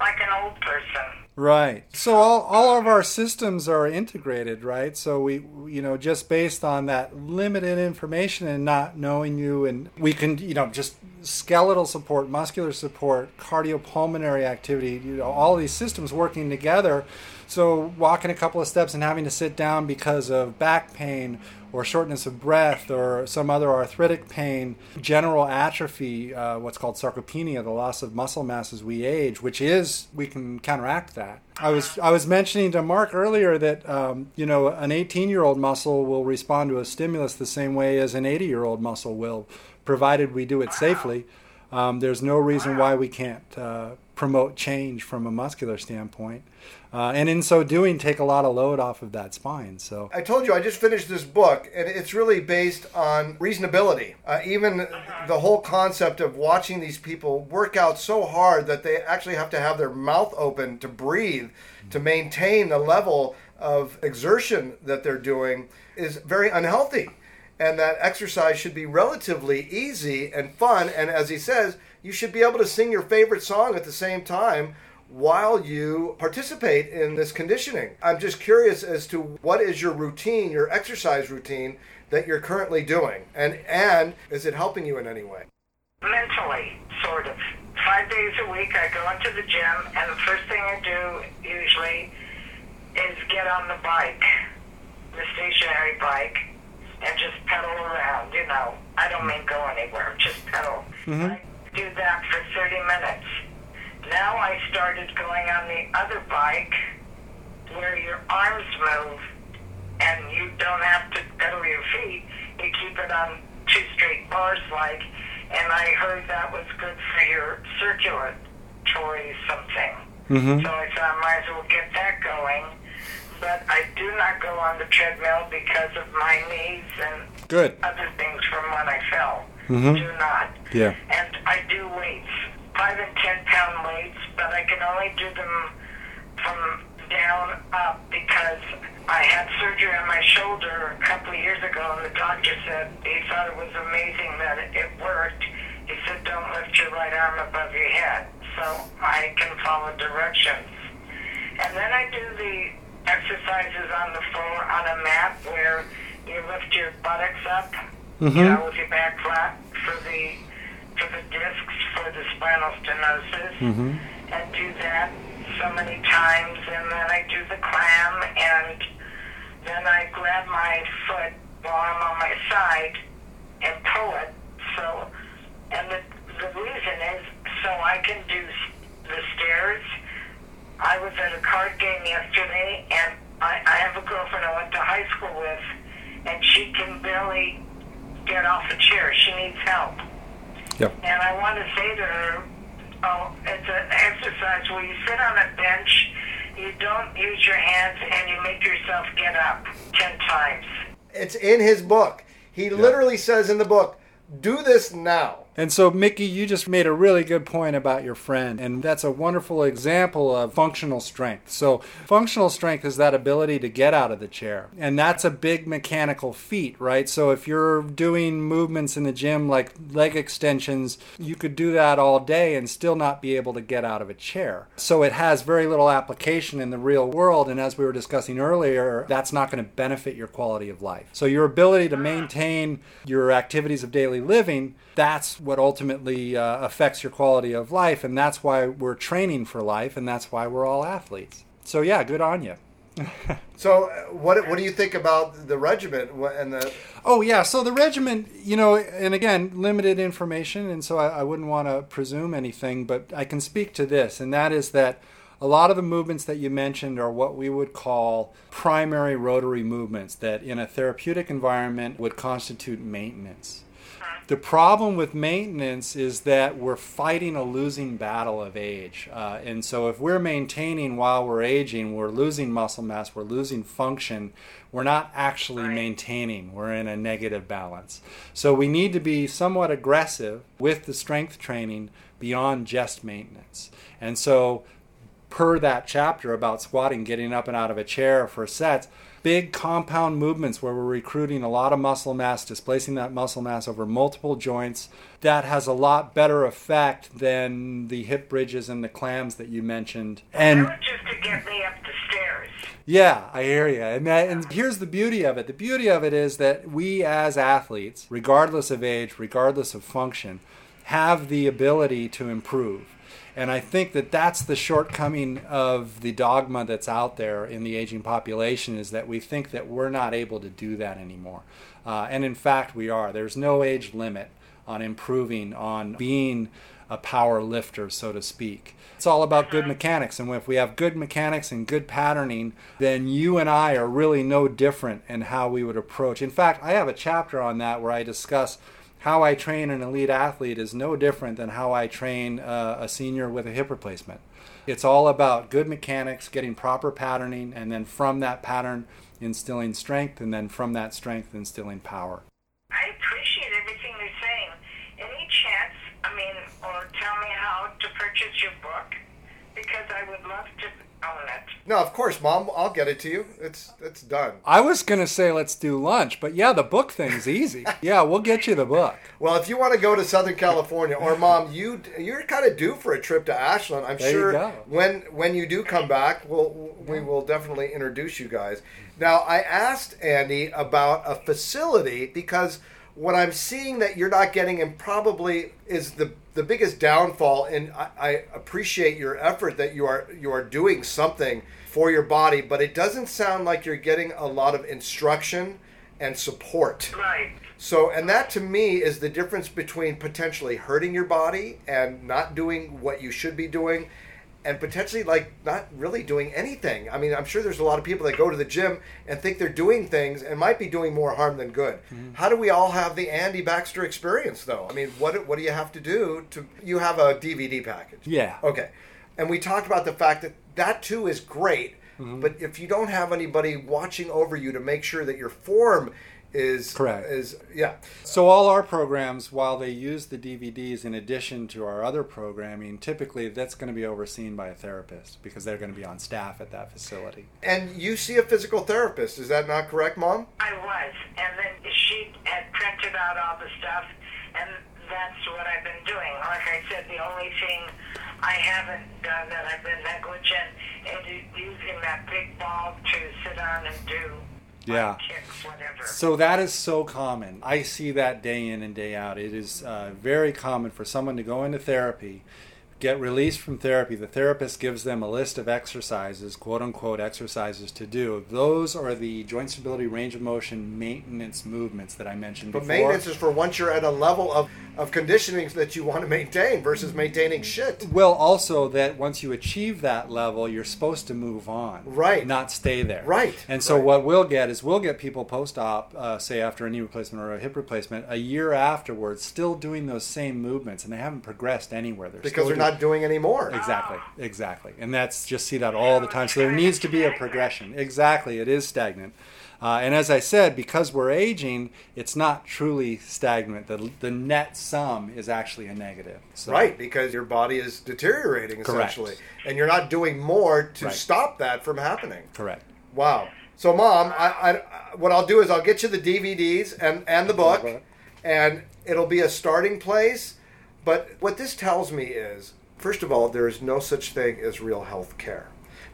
Like an old person. Right. So all, all of our systems are integrated, right? So we, you know, just based on that limited information and not knowing you, and we can, you know, just skeletal support, muscular support, cardiopulmonary activity, you know, all these systems working together. So walking a couple of steps and having to sit down because of back pain or shortness of breath or some other arthritic pain, general atrophy, uh, what's called sarcopenia, the loss of muscle mass as we age, which is we can counteract that. I was I was mentioning to Mark earlier that um, you know an 18 year old muscle will respond to a stimulus the same way as an 80 year old muscle will, provided we do it safely. Um, there's no reason why we can't uh, promote change from a muscular standpoint, uh, and in so doing, take a lot of load off of that spine. So I told you I just finished this book, and it's really based on reasonability. Uh, even the whole concept of watching these people work out so hard that they actually have to have their mouth open to breathe to maintain the level of exertion that they're doing is very unhealthy. And that exercise should be relatively easy and fun. And as he says, you should be able to sing your favorite song at the same time while you participate in this conditioning. I'm just curious as to what is your routine, your exercise routine that you're currently doing, and and is it helping you in any way? mentally, sort of. Five days a week, I go into the gym, and the first thing I do usually is get on the bike, the stationary bike, and just pedal around. You know, I don't mean go anywhere, just pedal. Mm-hmm. I do that for 30 minutes. Now I started going on the other bike where your arms move and you don't have to pedal your feet. You keep it on two straight bars like, and I heard that was good for your circulatory something. Mhm. So I thought I might as well get that going. But I do not go on the treadmill because of my knees and good. other things from when I fell. Mhm. Do not. Yeah. And I do weights, five and ten pound weights, but I can only do them from down up because I had surgery on my shoulder a couple of years ago, and the doctor said he thought it was amazing that it, worked. He said, "Don't lift your right arm above your head," so I can follow directions. And then I do the exercises on the floor on a mat where you lift your buttocks up, you mm-hmm. know, with your back flat for the for the discs for the spinal stenosis, mm-hmm. and do that so many times. And then I do the clam, and then I grab my foot while I'm on my side and pull it. So, and the the reason is so I can do the stairs. I was at a card game yesterday, and I, I have a girlfriend I went to high school with, and she can barely get off a chair. She needs help. Yep. And I want to say to her, oh, it's an exercise where you sit on a bench, you don't use your hands, and you make yourself get up 10 times. It's in his book. He literally says in the book, "Do this now." And so, Mickey, you just made a really good point about your friend, and that's a wonderful example of functional strength. So, functional strength is that ability to get out of the chair, and that's a big mechanical feat, right? So, if you're doing movements in the gym like leg extensions, you could do that all day and still not be able to get out of a chair. So, it has very little application in the real world, and as we were discussing earlier, that's not going to benefit your quality of life. So, your ability to maintain your activities of daily living that's what ultimately uh, affects your quality of life and that's why we're training for life and that's why we're all athletes so yeah good on you So, uh, what what do you think about the regiment and the? oh yeah so the regiment you know and again limited information and so i, I wouldn't want to presume anything but i can speak to this and that is that a lot of the movements that you mentioned are what we would call primary rotary movements that in a therapeutic environment would constitute maintenance The problem with maintenance is that we're fighting a losing battle of age. Uh, and so, if we're maintaining while we're aging, we're losing muscle mass, we're losing function, we're not actually maintaining. We're in a negative balance. So, we need to be somewhat aggressive with the strength training beyond just maintenance. And so, per that chapter about squatting, getting up and out of a chair for sets, big compound movements where we're recruiting a lot of muscle mass, displacing that muscle mass over multiple joints. That has a lot better effect than the hip bridges and the clams that you mentioned. And just to get me up the stairs. yeah, I hear you. And, that, and here's the beauty of it. The beauty of it is that we as athletes, regardless of age, regardless of function, have the ability to improve. And I think that that's the shortcoming of the dogma that's out there in the aging population is that we think that we're not able to do that anymore. Uh, and in fact, we are. There's no age limit on improving, on being a power lifter, so to speak. It's all about good mechanics. And if we have good mechanics and good patterning, then you and I are really no different in how we would approach. In fact, I have a chapter on that where I discuss how I train an elite athlete is no different than how I train uh, a senior with a hip replacement. It's all about good mechanics, getting proper patterning, and then from that pattern, instilling strength, and then from that strength, instilling power. I appreciate everything you're saying. Any chance, I mean, or tell me how to purchase your book? Because I would love to own it. No, of course, Mom. I'll get it to you. It's it's done. I was going to say let's do lunch, but yeah, the book thing's easy. yeah, we'll get you the book. Well, if you want to go to Southern California, or Mom, you you're kind of due for a trip to Ashland. I'm There sure when when you do come back, we'll we will definitely introduce you guys. Now, I asked Andy about a facility because what I'm seeing that you're not getting, and probably is the the biggest downfall. And I, I appreciate your effort that you are you are doing something for your body, but it doesn't sound like you're getting a lot of instruction and support. Right. So, and that to me is the difference between potentially hurting your body and not doing what you should be doing, and potentially like not really doing anything. I mean, I'm sure there's a lot of people that go to the gym and think they're doing things and might be doing more harm than good. Mm-hmm. How do we all have the Andy Baxter experience, though? I mean, what what do you have to do to? You have a DVD package. Yeah. Okay. And we talked about the fact that that too is great, mm-hmm. but if you don't have anybody watching over you to make sure that your form is Correct. is yeah. So all our programs, while they use the DVDs in addition to our other programming, typically that's going to be overseen by a therapist because they're going to be on staff at that facility. And you see a physical therapist, is that not correct, Mom? I was, and then she had printed out all the stuff, and that's what I've been doing. Like I said, the only thing I haven't done that I've been negligent is using that big ball to sit on and do Yeah. kicks. So that is so common. I see that day in and day out. It is uh, very common for someone to go into therapy, get released from therapy. The therapist gives them a list of exercises, quote unquote exercises to do. Those are the joint stability, range of motion, maintenance movements that I mentioned But before. maintenance is for once you're at a level of, of conditioning that you want to maintain versus maintaining shit. Well, also that once you achieve that level, you're supposed to move on, Right. Not stay there, Right, And so right. what we'll get is we'll get people post-op, uh, say after a knee replacement or a hip replacement, a year afterwards, still doing those same movements, and they haven't progressed anywhere. They're Because still they're doing- not doing any more. Exactly, exactly, and that's just see that all the time. So there needs to be a progression. Exactly, it is stagnant. Uh, and as I said, because we're aging, it's not truly stagnant. The, the net sum is actually a negative. So, Right, because your body is deteriorating Correct. essentially, and you're not doing more to Right. stop that from happening. Correct. Wow. So, Mom, I, I, what I'll do is I'll get you the DVDs and, and the book, and it'll be a starting place. But what this tells me is, first of all, there is no such thing as real health care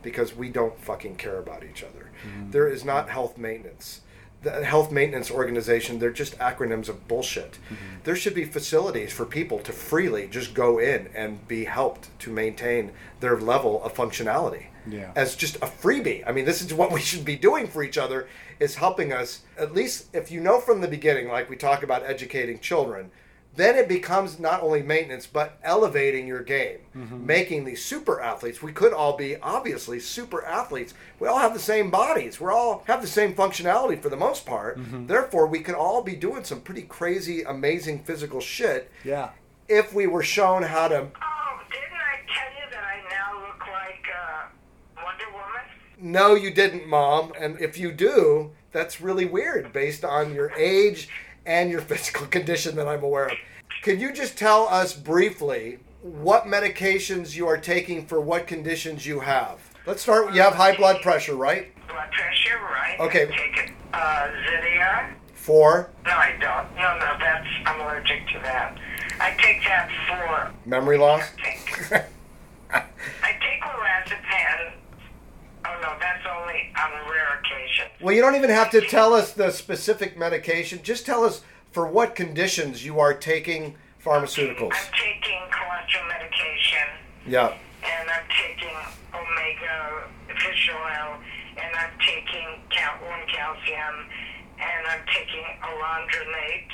because we don't fucking care about each other. Mm-hmm. There is not health maintenance. The health maintenance organization, they're just acronyms of bullshit. Mm-hmm. There should be facilities for people to freely just go in and be helped to maintain their level of functionality Yeah. as just a freebie. I mean, this is what we should be doing for each other is helping us at least if you know from the beginning like we talk about educating children, then it becomes not only maintenance but elevating your game, Mm-hmm. making these super athletes. We could all be obviously super athletes. We all have the same bodies. We all have the same functionality for the most part. Mm-hmm. Therefore, we could all be doing some pretty crazy, amazing physical shit Yeah. if we were shown how to. Oh, didn't I tell you that I now look like uh, Wonder Woman? No, you didn't, mom. And if you do, that's really weird based on your age and your physical condition that I'm aware of. Can you just tell us briefly what medications you are taking for what conditions you have? Let's start. You have high blood pressure, right? Blood pressure, right? Okay. It. Uh, Zydia? For No, I don't. No, no, that's, I'm allergic to that. I take that for, memory loss. I think. I take lorazepam. No, that's only on rare occasions. Well, you don't even have to tell us the specific medication. Just tell us for what conditions you are taking pharmaceuticals. I'm taking cholesterol medication, Yeah. and I'm taking omega fish oil, and I'm taking cal- one calcium, and I'm taking alendronate,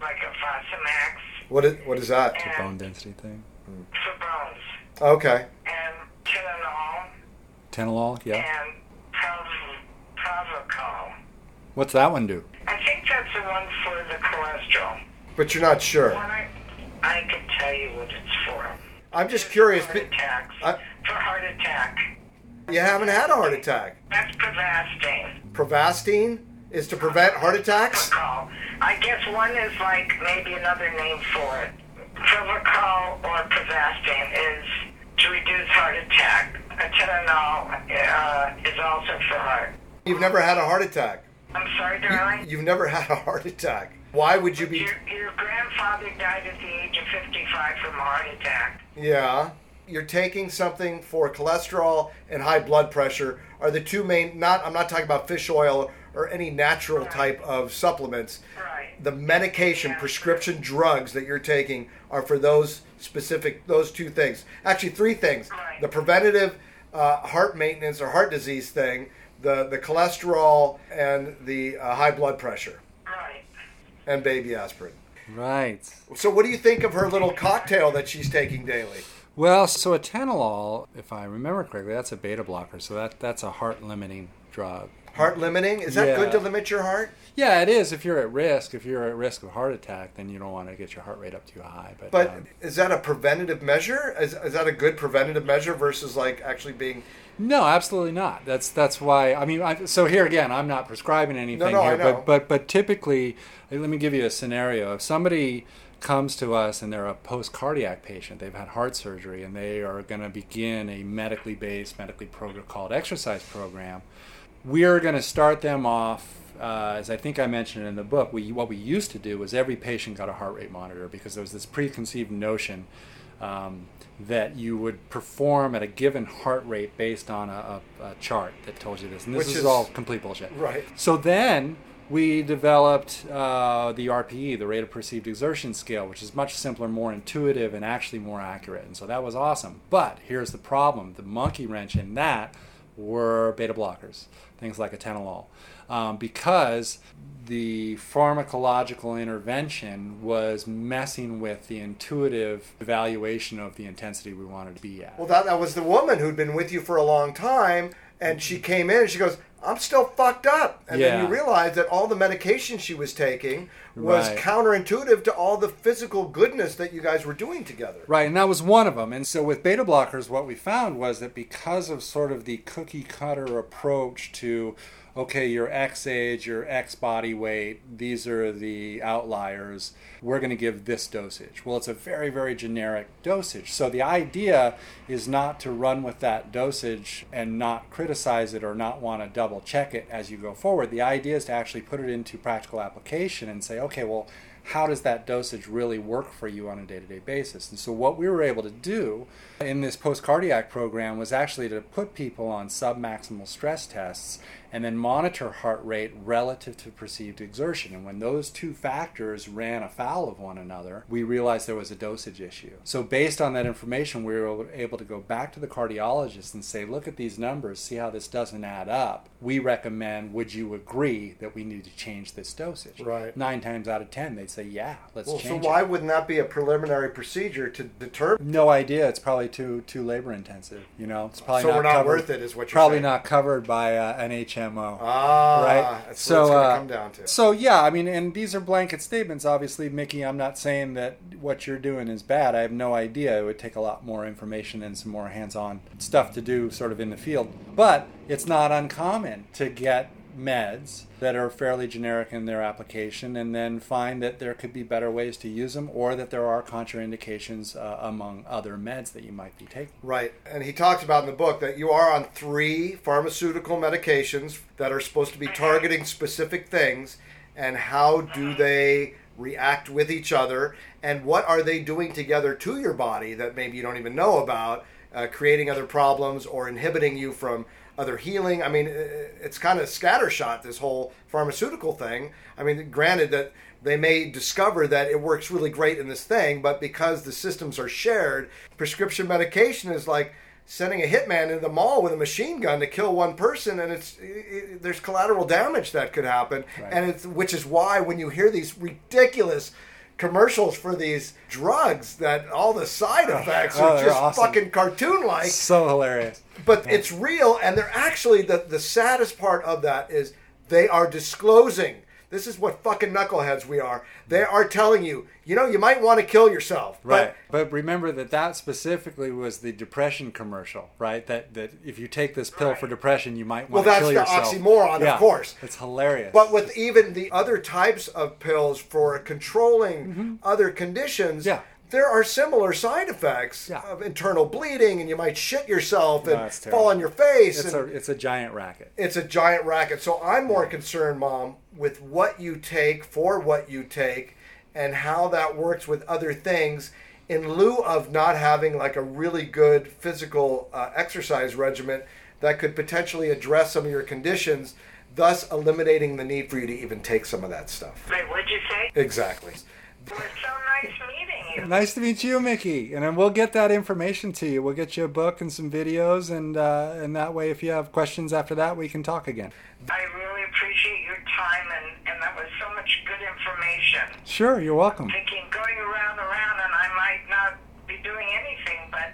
like a Fosamax, What is what is that? and Bone density thing. for bones, Okay. and Tylenol, Tenolol, yeah. and Prov- Pravachol. What's that one do? I think that's the one for the cholesterol. But you're not sure. When I, I can tell you what it's for. I'm just curious. Heart attacks. I- for heart attack. You haven't had a heart attack. That's Prevastine. Prevastine is to prevent heart attacks? Pravachol. I guess one is like maybe another name for it. Pravachol or Prevastine is to reduce heart attack. Tylenol uh, is also for heart. You've never had a heart attack. I'm sorry, darling. You've never had a heart attack. Why would you be? Your, your grandfather died at the age of 55 from a heart attack. Yeah. You're taking something for cholesterol and high blood pressure are the two main not I'm not talking about fish oil or any natural type of supplements. Right. The medication, prescription drugs that you're taking are for those specific those two things. Actually, three things. Right. The preventative uh, heart maintenance or heart disease thing, the the cholesterol and the uh, high blood pressure Right. and baby aspirin. Right. So what do you think of her little cocktail that she's taking daily? Well, so atenolol, if I remember correctly, that's a beta blocker. So that that's a heart limiting drug. Heart limiting? Is that Yeah. good to limit your heart? Yeah, it is. If you're at risk, if you're at risk of heart attack, then you don't want to get your heart rate up too high. But, But um, is that a preventative measure? Is, is that a good preventative measure versus like actually being? no, absolutely not. That's that's why. I mean, I, so here again, I'm not prescribing anything no, I here, know. but but but typically, let me give you a scenario. If somebody comes to us and they're a post cardiac patient, they've had heart surgery, and they are going to begin a medically based, medically protocoled exercise program, we are going to start them off. Uh, as I think I mentioned in the book, we, what we used to do was every patient got a heart rate monitor because there was this preconceived notion um, that you would perform at a given heart rate based on a, a, a chart that told you this. And this is, is- all complete bullshit. Right. So then we developed uh, the RPE, the rate of perceived exertion scale, which is much simpler, more intuitive, and actually more accurate. And so that was awesome. But here's the problem the monkey wrench in that were beta blockers, things like atenolol, um, because the pharmacological intervention was messing with the intuitive evaluation of the intensity we wanted to be at. Well, that that was the woman who'd been with you for a long time, and she came in and she goes, "I'm still fucked up," and then you realize that all the medication she was taking was Right. counterintuitive to all the physical goodness that you guys were doing together. Right, and that was one of them. And so with beta blockers, what we found was that because of sort of the cookie cutter approach to, okay, your X age, your X body weight, these are the outliers, we're going to give this dosage. Well, it's a very, very generic dosage. So the idea is not to run with that dosage and not criticize it or not want to double check it as you go forward. The idea is to actually put it into practical application and say, okay, well, how does that dosage really work for you on a day to day basis? And so, what we were able to do in this post cardiac program was actually to put people on submaximal stress tests and then monitor heart rate relative to perceived exertion. And when those two factors ran afoul of one another, we realized there was a dosage issue. So, based on that information, we were able to go back to the cardiologist and say, look at these numbers, see how this doesn't add up. We recommend, would you agree that we need to change this dosage? Right. Nine times out of ten, they'd say, "Yeah, let's change it. Well, so why it. wouldn't that be a preliminary procedure to determine? No idea. It's probably too too labor intensive. You know, it's probably So not we're not covered, worth it, is what you're probably saying. not covered by uh, an HMO. Ah, right. That's so what it's uh, come down to. so yeah, I mean, and these are blanket statements. Obviously, Mickey, I'm not saying that what you're doing is bad. I have no idea. It would take a lot more information and some more hands-on stuff to do, sort of in the field. But it's not uncommon to get meds that are fairly generic in their application and then find that there could be better ways to use them or that there are contraindications uh, among other meds that you might be taking. Right. And he talks about in the book that you are on three pharmaceutical medications that are supposed to be targeting specific things and how do they react with each other and what are they doing together to your body that maybe you don't even know about, uh, creating other problems or inhibiting you from other healing. I mean, it's kind of scattershot, this whole pharmaceutical thing. I mean, granted that they may discover that it works really great in this thing, but because the systems are shared, prescription medication is like sending a hitman into the mall with a machine gun to kill one person, and it's i i there's collateral damage that could happen, Right. and it's which is why when you hear these ridiculous commercials for these drugs that all the side oh, effects Oh, are just awesome. fucking cartoon like So hilarious. but it's real and they're actually the, the saddest part of that is they are disclosing this is what fucking knuckleheads we are they are telling you you know you might want to kill yourself Right. But remember that that specifically was the depression commercial, right? That that if you take this pill for depression, you might Well, want to that's kill the yourself. oxymoron, of course. It's hilarious. but with even the other types of pills for controlling other conditions Mm-hmm. Yeah. There are similar side effects Yeah. of internal bleeding and you might shit yourself and No, it's fall on your face it's and, a it's a giant racket. it's a giant racket. So I'm more concerned, Mom, with what you take for what you take and how that works with other things in lieu of not having like a really good physical uh, exercise regimen that could potentially address some of your conditions, thus eliminating the need for you to even take some of that stuff. Wait, what'd you say? Exactly. It was so nice meeting you. Nice to meet you, Mickey. And then we'll get that information to you. We'll get you a book and some videos, and uh, and that way, if you have questions after that, we can talk again. I really appreciate your time, and, and that was so much good information. Sure, you're welcome. I'm Thinking, going around and around, and I might not be doing anything but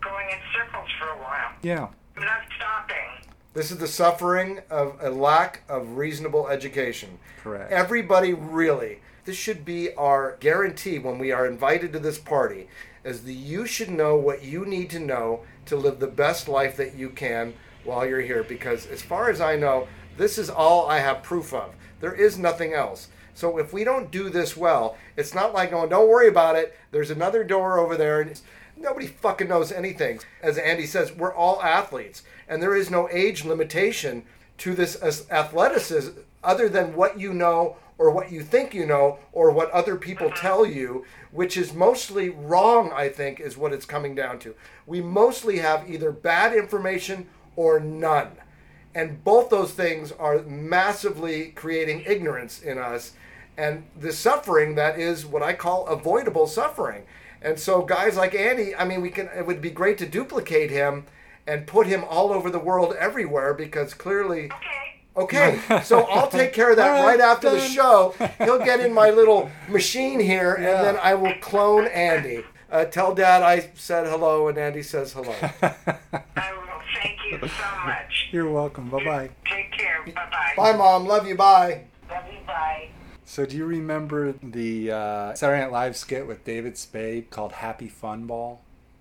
going in circles for a while. Yeah. I'm not stopping. This is the suffering of a lack of reasonable education. Correct. Everybody really, this should be our guarantee when we are invited to this party, is that you should know what you need to know to live the best life that you can while you're here. Because as far as I know, this is all I have proof of. There is nothing else. So if we don't do this well, it's not like going, don't worry about it. There's another door over there. And nobody fucking knows anything. As Andy says, we're all athletes. And there is no age limitation to this athleticism other than what you know or what you think you know or what other people mm-hmm. tell you, which is mostly wrong, I think, is what it's coming down to. We mostly have either bad information or none. And both those things are massively creating ignorance in us and the suffering that is what I call avoidable suffering. And so guys like Andy, I mean we can it would be great to duplicate him and put him all over the world everywhere because clearly Okay. Okay, so I'll take care of that All right right, after the show. He'll get in my little machine here, Yeah. and then I will clone Andy. Uh, tell Dad I said hello, and Andy says hello. I will. Thank you so much. You're welcome. Bye bye. Take care. Bye-bye. Bye, Mom. Love you. Bye. Love you. Bye. So, do you remember the uh, Saturday Night Live skit with David Spade called "Happy Fun Ball"?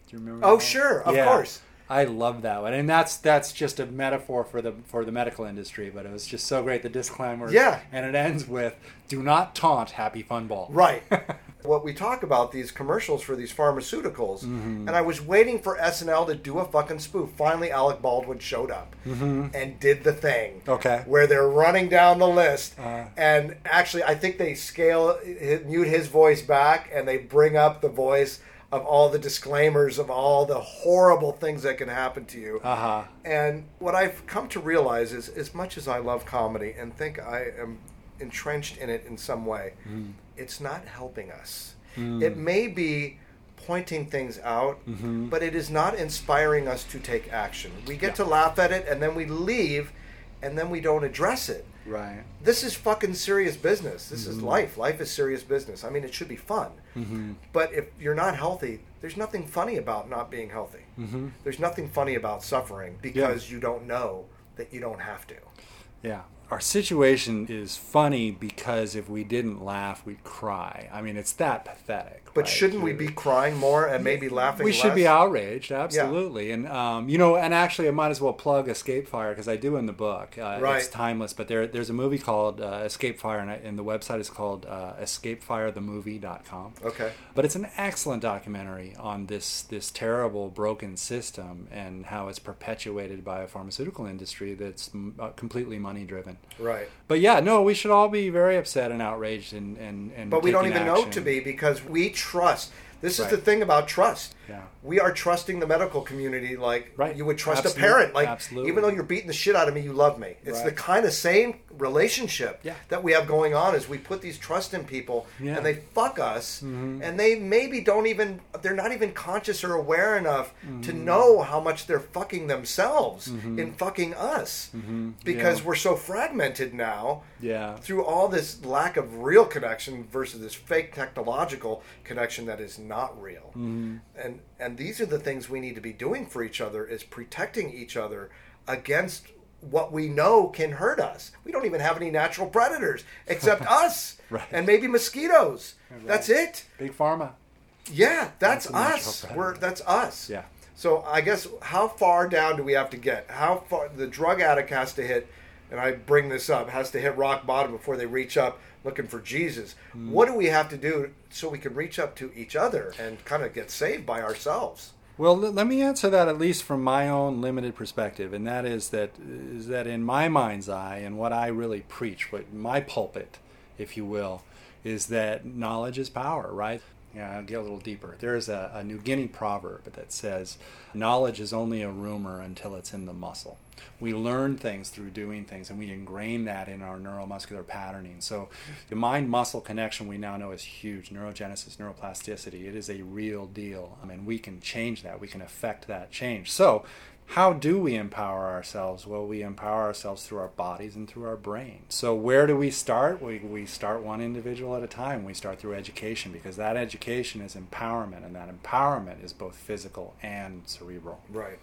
Do you remember? Oh, that? sure, of Yeah. course. I love that one, and that's that's just a metaphor for the for the medical industry. But it was just so great. The disclaimer, Yeah. and it ends with "Do not taunt Happy Fun Ball." Right. what we talk about these commercials for these pharmaceuticals, Mm-hmm. and I was waiting for SNL to do a fucking spoof. Finally, Alec Baldwin showed up and did the thing. Mm-hmm. Okay. Where they're running down the list, Uh. and actually, I think they scale mute his voice back, and they bring up the voice of all the disclaimers of all the horrible things that can happen to you. Uh huh. And what I've come to realize is, as much as I love comedy and think I am entrenched in it in some way, mm-hmm. it's not helping us. Mm. It may be pointing things out, mm-hmm. but it is not inspiring us to take action. We get to laugh at it and then we leave, and then we don't address it. Right. This is fucking serious business. This Mm-hmm. is life. Life is serious business. I mean, it should be fun. Mm-hmm. But if you're not healthy, there's nothing funny about not being healthy. Mm-hmm. There's nothing funny about suffering because you don't know that you don't have to. Yeah. Our situation is funny because if we didn't laugh, we'd cry. I mean, it's that pathetic. But shouldn't we be crying more and maybe laughing We should less? be outraged, absolutely. And um, you know, and actually, I might as well plug Escape Fire because I do in the book. Uh, Right. It's timeless, but there, there's a movie called uh, Escape Fire, and, I, and the website is called uh, EscapeFireTheMovie.com. Okay. But it's an excellent documentary on this this terrible broken system and how it's perpetuated by a pharmaceutical industry that's mm, uh, completely money driven. Right. But yeah, no, we should all be very upset and outraged and and, and But we don't even know to be because we trust. This is Right. the thing about trust. Yeah. We are trusting the medical community like Right. you would trust Absolutely. a parent. Like Absolutely. even though you're beating the shit out of me, you love me. It's the kind of same relationship Yeah. that we have going on is we put these trust in people Yeah. Mm-hmm. and they fuck us and they maybe don't even they're not even conscious or aware enough Mm-hmm. to know how much they're fucking themselves in fucking us because Mm-hmm. Yeah. we're so fragmented now Yeah. through all this lack of real connection versus this fake technological connection that is not real. Mm-hmm. And and these are the things we need to be doing for each other is protecting each other against what we know can hurt us. We don't even have any natural predators except us Right. and maybe mosquitoes. That's it. Big pharma. Yeah, that's, That's us. We're that's us. Yeah. So I guess how far down do we have to get? How far the drug addict has to hit, and I bring this up, has to hit rock bottom before they reach up looking for Jesus. Hmm. What do we have to do so we can reach up to each other and kind of get saved by ourselves? Well, l- let me answer that at least from my own limited perspective, and that is that is that in my mind's eye and what I really preach, what my pulpit, if you will, is that knowledge is power, right? Yeah, I'll get a little deeper. There is a, a New Guinea proverb that says, "Knowledge is only a rumor until it's in the muscle." We learn things through doing things, and we ingrain that in our neuromuscular patterning. So, the mind-muscle connection we now know is huge. Neurogenesis, neuroplasticity, it is a real deal. I mean, we can change that. We can affect that change. So, how do we empower ourselves? Well, we empower ourselves through our bodies and through our brain. So, where do we start? We, we start one individual at a time. We start through education because that education is empowerment, and that empowerment is both physical and cerebral. Right.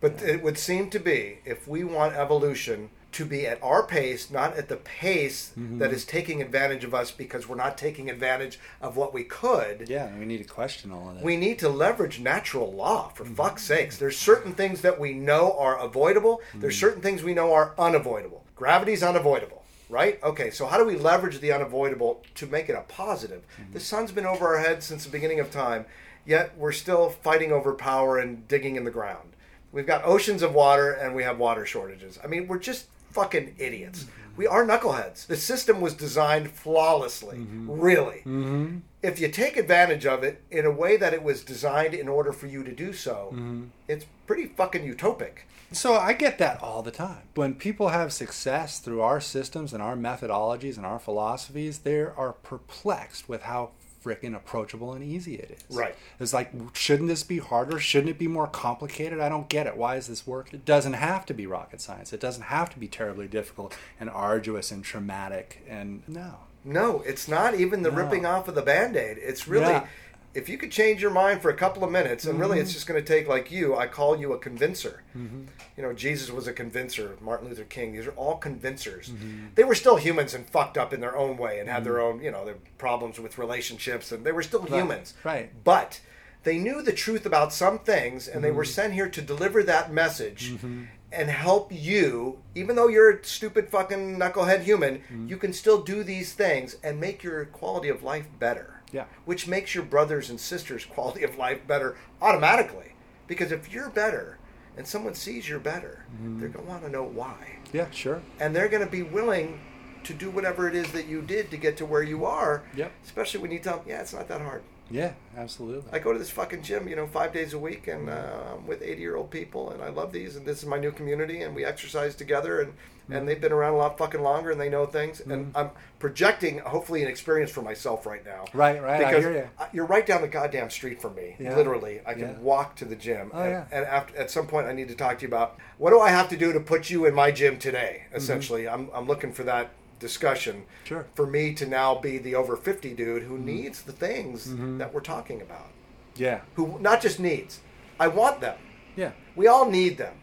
But it would seem to be if we want evolution to be at our pace, not at the pace Mm-hmm. that is taking advantage of us because we're not taking advantage of what we could. Yeah, we need to question all of that. We need to leverage natural law Mm-hmm. for fuck's sakes. There's certain things that we know are avoidable. There's Mm-hmm. certain things we know are unavoidable. Gravity's unavoidable, right? Okay, so how do we leverage the unavoidable to make it a positive? Mm-hmm. The sun's been over our heads since the beginning of time, yet we're still fighting over power and digging in the ground. We've got oceans of water and we have water shortages. I mean, we're just fucking idiots. We are knuckleheads. The system was designed flawlessly, mm-hmm. really. Mm-hmm. If you take advantage of it in a way that it was designed in order for you to do so, mm-hmm. it's pretty fucking utopic. So I get that all the time. When people have success through our systems and our methodologies and our philosophies, they are perplexed with how freaking approachable and easy it is. Right. It's like, shouldn't this be harder? Shouldn't it be more complicated? I don't get it. Why is this work? It doesn't have to be rocket science. It doesn't have to be terribly difficult and arduous and traumatic. And no. No, it's not even the No. ripping off of the band aid. It's really, Yeah. If you could change your mind for a couple of minutes, and really Mm-hmm. it's just going to take, like you, I call you a convincer. You know, Jesus was a convincer, Martin Luther King, these are all convincers. Mm-hmm. They were still humans and fucked up in their own way and had their own, you know, their problems with relationships, and they were still humans. right. But they knew the truth about some things, and they were Mm-hmm. sent here to deliver that message and help you, even though you're a stupid fucking knucklehead human, Mm-hmm. you can still do these things and make your quality of life better. Yeah. Which makes your brothers and sisters' quality of life better automatically. Because if you're better and someone sees you're better, Mm-hmm. they're going to want to know why. Yeah, sure. And they're going to be willing to do whatever it is that you did to get to where you are. Yep. Especially when you tell them, yeah, it's not that hard. Yeah, absolutely. I go to this fucking gym, you know, five days a week, and uh, I'm with 80 year old people, and I love these, and this is my new community, and we exercise together, and and mm-hmm. they've been around a lot fucking longer, and they know things, and mm-hmm. I'm projecting hopefully an experience for myself right now. Right, right, I Because hear ya. I- you're right down the goddamn street from me, Yeah. literally. I can Yeah. walk to the gym, Oh, and, yeah. and after, at some point, I need to talk to you about what do I have to do to put you in my gym today. Mm-hmm. Essentially, I'm I'm looking for that discussion Mm-hmm. Sure. Mm-hmm. for me to now be the over 50 dude who needs the things that we're talking about Yeah, who not just needs. I want them. yeah. We all need them.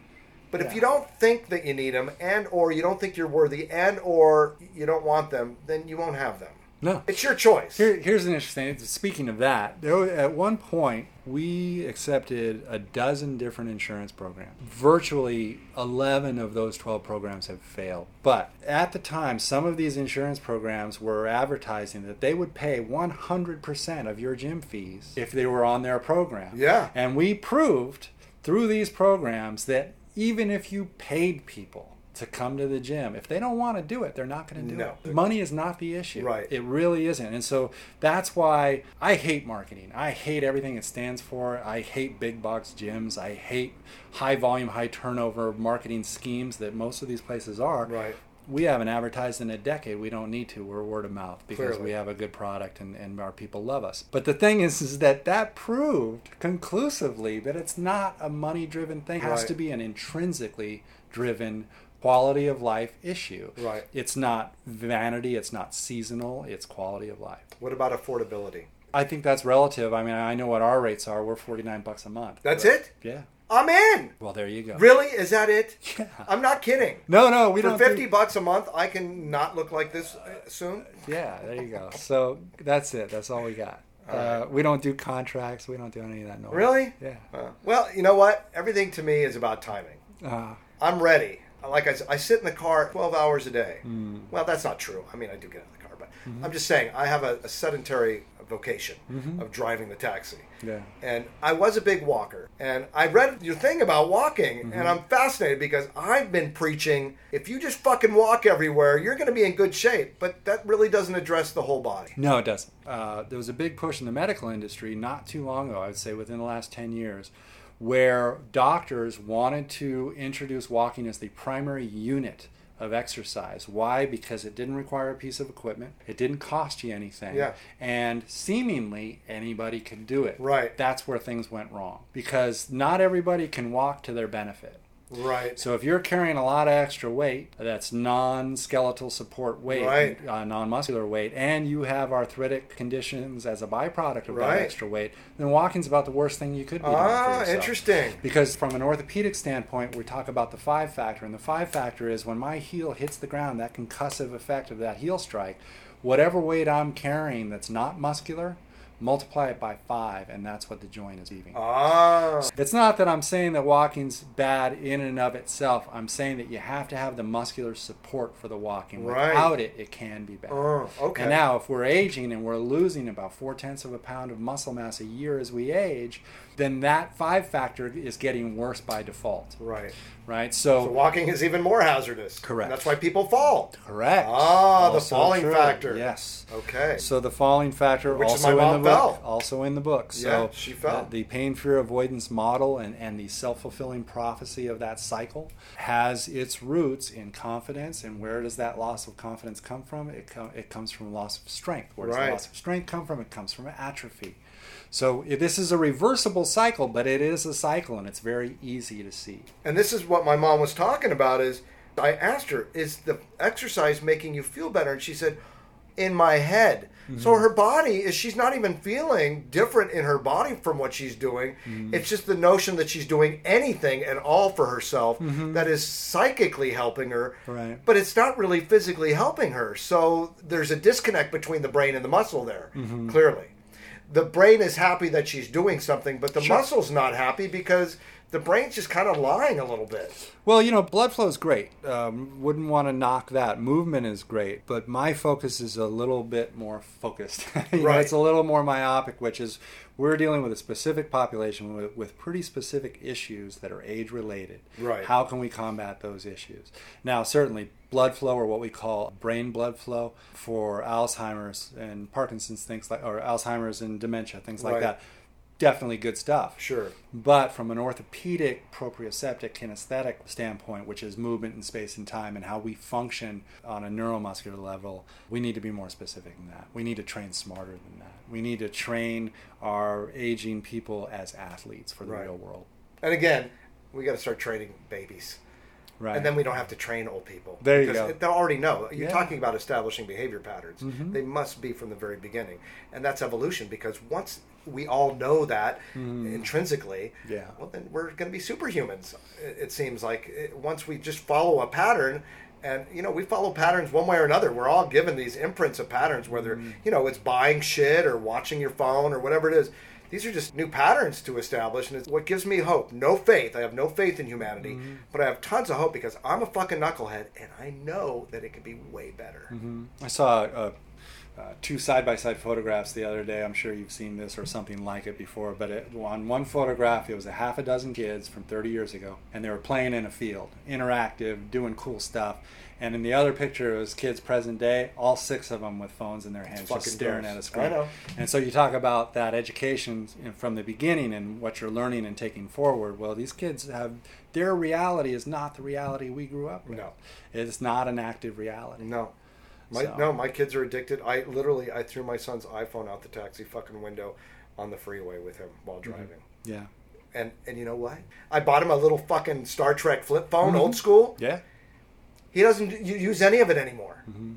But if you don't think that you need them, and or you don't think you're worthy, and or you don't want them, then you won't have them. No. It's your choice. Here, here's an interesting. Speaking of that, there, at one point we accepted a dozen different insurance programs. Virtually eleven of those twelve programs have failed. But at the time, some of these insurance programs were advertising that they would pay 100% of your gym fees if they were on their program. Yeah. And we proved through these programs that even if you paid people to come to the gym, if they don't want to do it, they're not going to do No. it. Money is not the issue. Right. It really isn't. And so that's why I hate marketing. I hate everything it stands for. I hate big box gyms. I hate high volume, high turnover marketing schemes that most of these places are. Right. We haven't advertised in a decade. We don't need to. We're word of mouth because Clearly. we have a good product and, and our people love us. But the thing is, is that that proved conclusively that it's not a money driven thing. It has Right. to be an intrinsically driven quality of life issue. Right. It's not vanity, it's not seasonal, it's quality of life. What about affordability? I think that's relative. I mean, I know what our rates are. We're 49 bucks a month. That's But- it? Yeah. I'm in. Well, there you go. Really? Is that it? Yeah. I'm not kidding. No, no, we For don't 50 do- bucks a month, I can not look like this uh, soon. Yeah, there you go. So that's it. That's all we got. Uh, we don't do contracts. We don't do any of that noise. Really? Yeah. Uh, well, you know what? Everything to me is about timing. Uh, I'm ready. Like I, I sit in the car 12 hours a day. Hmm. Well, that's not true. I mean, I do get in the car, but I'm just saying I have a, a sedentary vocation of driving the taxi. Mm-hmm. Yeah. And I was a big walker. And I read your thing about walking, Mm-hmm. and I'm fascinated because I've been preaching if you just fucking walk everywhere, you're going to be in good shape. But that really doesn't address the whole body. No, it doesn't. Uh, there was a big push in the medical industry not too long ago, I would say within the last 10 years, where doctors wanted to introduce walking as the primary unit of exercise. Why? Because it didn't require a piece of equipment, it didn't cost you anything, Yeah. and seemingly anybody could do it. Right. That's where things went wrong because not everybody can walk to their benefit. Right. So if you're carrying a lot of extra weight, that's non-skeletal support weight, Right. uh, non-muscular weight, and you have arthritic conditions as a byproduct of Right. that extra weight, then walking's about the worst thing you could be doing Ah, interesting. Because from an orthopedic standpoint, we talk about the five factor, and the five factor is when my heel hits the ground, that concussive effect of that heel strike, whatever weight I'm carrying that's not muscular, multiply it by five, and that's what the joint is leaving. Ah. It's not that I'm saying that walking's bad in and of itself. I'm saying that you have to have the muscular support for the walking. Right. Without it, it can be bad. Oh, okay. And now, if we're aging and we're losing about four tenths of a pound of muscle mass a year as we age, then that five factor is getting worse by default. Right. Right? So walking is even more hazardous. Correct. That's why people fall. Correct. Ah, the falling true. factor. Yes. Okay. So the falling factor Which also in the book. fell. Also in the book. So Yeah, she fell. The, the pain fear avoidance model and, and the self fulfilling prophecy of that cycle has its roots in confidence. And where does that loss of confidence come from? It com- it comes from loss of strength. Where does Right. the loss of strength come from? It comes from atrophy. So this is a reversible cycle, but it is a cycle, and it's very easy to see. And this is what my mom was talking about is I asked her, is the exercise making you feel better? And she said, in my head. So Mm-hmm. her body is she's not even feeling different in her body from what she's doing. Mm-hmm. It's just the notion that she's doing anything at all for herself that is psychically helping her. Mm-hmm. Right. But it's not really physically helping her. So there's a disconnect between the brain and the muscle there, clearly. The brain is happy that she's doing something, but the Sure. muscle's not happy because the brain's just kind of lying a little bit. Well, you know, blood flow is great. Um, wouldn't want to knock that. Movement is great, but my focus is a little bit more focused. You know, Right. it's a little more myopic, which is we're dealing with a specific population with, with pretty specific issues that are age related. Right. How can we combat those issues? Now, certainly, blood flow, or what we call brain blood flow, for Alzheimer's and Parkinson's, things like, or Alzheimer's and dementia, things like Right. that. Definitely good stuff. Sure. But from an orthopedic, proprioceptic, kinesthetic standpoint, which is movement in space and time and how we function on a neuromuscular level, we need to be more specific than that. We need to train smarter than that. We need to train our aging people as athletes for the Right. real world. And again, we got to start training babies. Right. And then we don't have to train old people. There you go. They'll already know. You're Yeah. Mm-hmm. talking about establishing behavior patterns. They must be from the very beginning. And that's evolution because once we all know that intrinsically, Mm-hmm. Yeah. well, then we're going to be superhumans. It, it seems like It- once we just follow a pattern. And you know we follow patterns one way or another. We're all given these imprints of patterns, whether Mm-hmm. you know it's buying shit or watching your phone or whatever it is. These are just new patterns to establish, and it's what gives me hope. No faith. I have no faith in humanity, Mm-hmm. but I have tons of hope because I'm a fucking knucklehead, and I know that it can be way better. Mm-hmm. I saw uh, uh, two side by side photographs the other day. I'm sure you've seen this or something like it before. But it, on one photograph, it was a half a dozen kids from 30 years ago, and they were playing in a field, interactive, doing cool stuff. And in the other picture, it was kids present day, all six of them with phones in their hands, just staring gross. at a screen. I know. And so you talk about that education from the beginning and what you're learning and taking forward. Well, these kids have their reality is not the reality we grew up with. No. It's not an active reality. No, my So- no, my kids are addicted. I literally I threw my son's iPhone out the taxi fucking window on the freeway with him while Mm-hmm. driving. Yeah. And and you know what? I bought him a little fucking Star Trek flip phone, Mm-hmm. old school. Yeah. He doesn't use any of it anymore. Mm-hmm.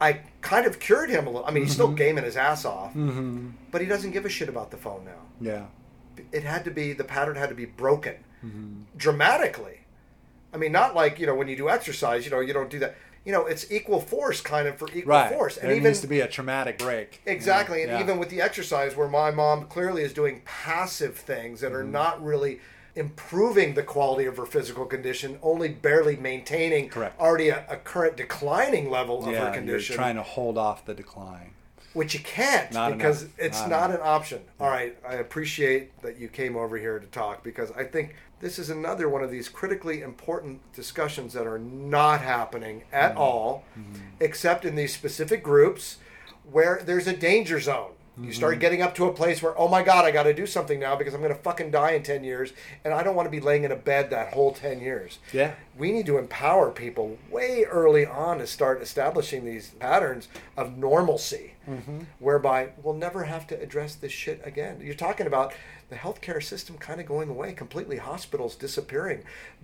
I kind of cured him a little. I mean, he's still gaming his ass off, Mm-hmm. but he doesn't give a shit about the phone now. Yeah. it had to be the pattern had to be broken Mm-hmm. dramatically. I mean, not like you know when you do exercise, you know you don't do that. You know, it's equal force kind of for equal Right. force, there and even needs to be a traumatic break. exactly, Yeah. and Yeah. even with the exercise, where my mom clearly is doing passive things that Mm-hmm. are not really improving the quality of her physical condition, only barely maintaining Correct. already a, a current declining level of her yeah, you're trying to hold off the decline. which you can't Not because enough. it's Not not, an option. All right, I appreciate that you came over here to talk because I think this is another one of these critically important discussions that are not happening at Mm-hmm. all, except in these specific groups where there's a danger zone. You Mm-hmm. start getting up to a place where, oh my God, I got to do something now because I'm going to fucking die in 10 years and I don't want to be laying in a bed that whole 10 years Yeah. we need to empower people way early on to start establishing these patterns of normalcy, whereby we'll never have to address this shit again. You're talking about the healthcare system kind of going away completely, hospitals disappearing,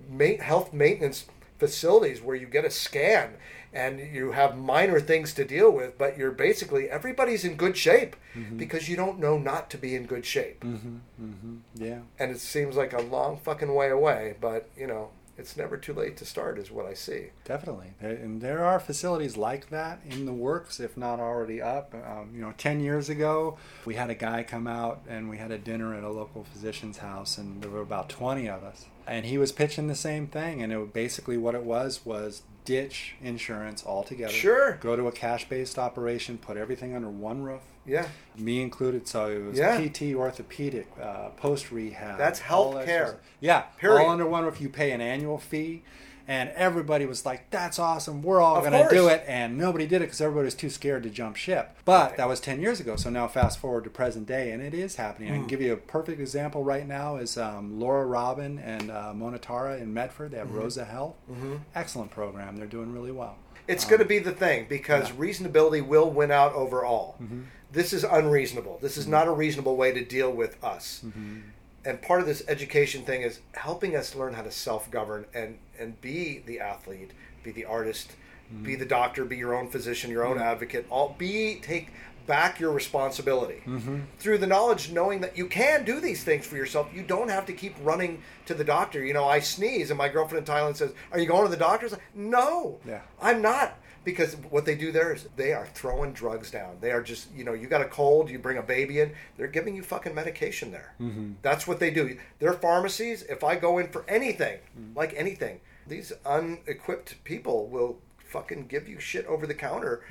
ma- health maintenance facilities where you get a scan and you have minor things to deal with, but you're basically everybody's in good shape mm-hmm. because you don't know not to be in good shape. Mm-hmm. Mm-hmm. Yeah. And it seems like a long fucking way away, but you know, it's never too late to start, is what I see. Definitely, and there are facilities like that in the works, if not already up. Um, you know, ten years ago, we had a guy come out and we had a dinner at a local physician's house, and there were about twenty of us, and he was pitching the same thing, and it basically what it was was ditch insurance altogether. Sure. Go to a cash-based operation, put everything under one roof. Yeah. Me included, so it was Yeah. PT, orthopedic, uh, post rehab. That's all that healthcare. Yeah, Period. all under one roof. You pay an annual fee, and everybody was like, "That's awesome. We're all going to do it." And nobody did it because everybody was too scared to jump ship. But Right. that was ten years ago. So now fast forward to present day, and it is happening. I Hmm. can give you a perfect example right now is um, Laura Robin and uh, Mona Tara in Medford. They have Mm-hmm. Rosa Health. Excellent program. They're doing really well. It's going to be the thing because reasonability will win out over all. This is unreasonable. This is not a reasonable way to deal with us. And part of this education thing is helping us learn how to self-govern and and be the athlete, be the artist, Mm-hmm. be the doctor, be your own physician, your own mm-hmm. advocate. All be take back your responsibility mm-hmm. through the knowledge, knowing that you can do these things for yourself. You don't have to keep running to the doctor. You know, I sneeze, and my girlfriend in Thailand says, "Are you going to the doctor?" I no, Yeah. I'm not. Because what they do there is they are throwing drugs down. They are just, you know, you got a cold, you bring a baby in, they're giving you fucking medication there. Mm-hmm. That's what they do. Their pharmacies, if I go in for anything, like anything, these unequipped people will fucking give you shit over the counter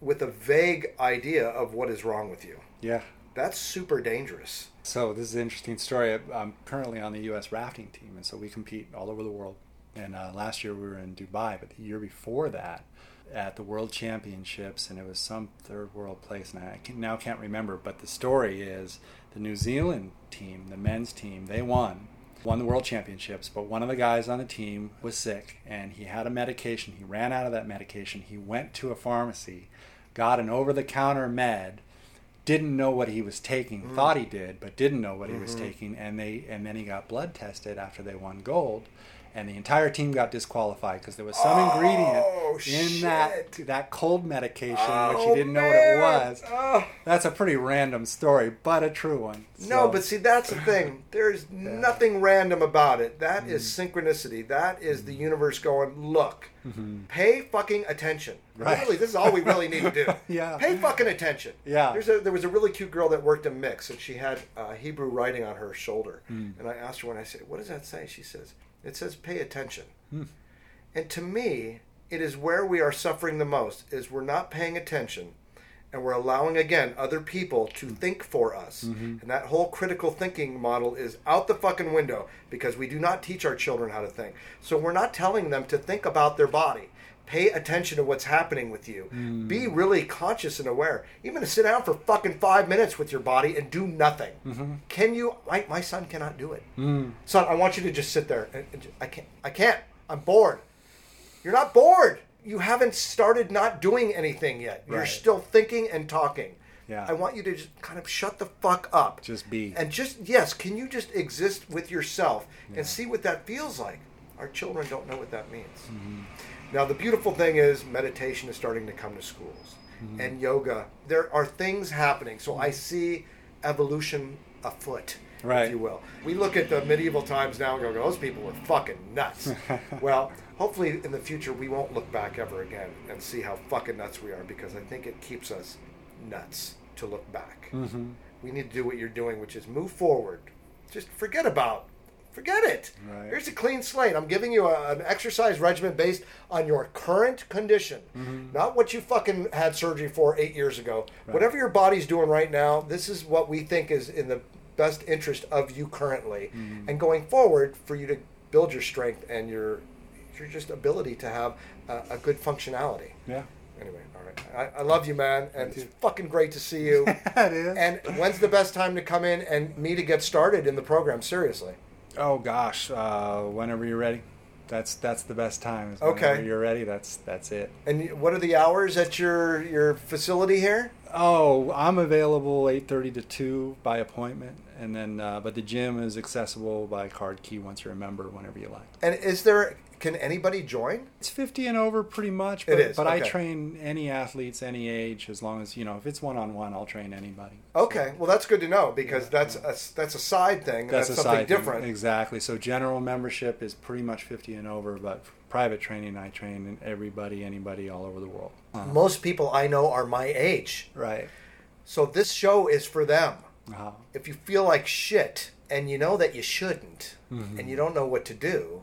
with a vague idea of what is wrong with you. Yeah. That's super dangerous. So this is an interesting story. I'm currently on the U.S. rafting team, and so we compete all over the world. And uh, last year we were in Dubai, but the year before that, at the World Championships, and it was some third world place, and I can, now can't remember. But the story is the New Zealand team, the men's team, they won, won the World Championships. But one of the guys on the team was sick, and he had a medication. He ran out of that medication. He went to a pharmacy, got an over-the-counter med didn't know what he was taking, Mm. thought he did, but didn't know what he Mm-hmm. was taking, and they and then he got blood tested after they won gold, and the entire team got disqualified because there was some Oh, ingredient in shit. that that cold medication which Oh, he didn't know what it was. Oh. That's a pretty random story, but a true one. No, but see, that's the thing. There's nothing random about it. That is mm. synchronicity. That is the mm. universe going, look, mm-hmm. pay fucking attention. Right. Really, this is all we really need to do. Yeah. Pay fucking attention. Yeah. There's a, there was a really cute girl that worked a mix, and she had uh, Hebrew writing on her shoulder. Mm. And I asked her when I said, what does that say? She says, it says pay attention. Hmm. And to me, it is where we are suffering the most is we're not paying attention and we're allowing again other people to think for us. Mm-hmm. And that whole critical thinking model is out the fucking window because we do not teach our children how to think. So we're not telling them to think about their body. Pay attention to what's happening with you. Mm. Be really conscious and aware. Even to sit down for fucking five minutes with your body and do nothing. Mm-hmm. Can you? My, my son cannot do it. Mm. Son, I want you to just sit there. And, and ju- I can't. I can't. I'm bored. You're not bored. You haven't started not doing anything yet. You're still thinking and talking. Yeah. I want you to just kind of shut the fuck up. Just be. And just yes, can you just exist with yourself and see what that feels like? Our children don't know what that means. Mm-hmm. Now the beautiful thing is meditation is starting to come to schools Mm-hmm. and yoga. There are things happening. So I see evolution afoot, Right. if you will. We look at the medieval times now and go, those people were fucking nuts. well, hopefully in the future we won't look back ever again and see how fucking nuts we are because I think it keeps us nuts to look back. Mm-hmm. We need to do what you're doing, which is move forward. Just forget about. Forget it. Right. Here's a clean slate. I'm giving you a, an exercise regimen based on your current condition, Mm-hmm. not what you fucking had surgery for eight years ago. Whatever your body's doing right now, this is what we think is in the best interest of you currently, Mm-hmm. and going forward for you to build your strength and your your just ability to have a, a good functionality. yeah. Anyway, all right. I, I love you, man, and it's fucking great to see you. it is. and when's the best time to come in and me to get started in the program? Seriously. Oh gosh, uh, whenever you're ready. That's that's the best time. Okay. You're ready, that's that's it. And what are the hours at your your facility here? Oh, I'm available 8:30 to 2 by appointment, and then uh, but the gym is accessible by card key once you're a member, whenever you like. And is there can anybody join? It's 50 and over, pretty much. It But, is, But I train any athletes, any age, as long as you know if it's one on one, I'll train anybody. Okay, well that's good to know because that's a, that's a side thing. That's, That's, a something side thing. different. Exactly. So general membership is pretty much 50 and over, but private training, I train everybody, anybody, all over the world. Uh, Most people I know are my age, right. so this show is for them. Uh, If you feel like shit and you know that you shouldn't, Mm-hmm. and you don't know what to do,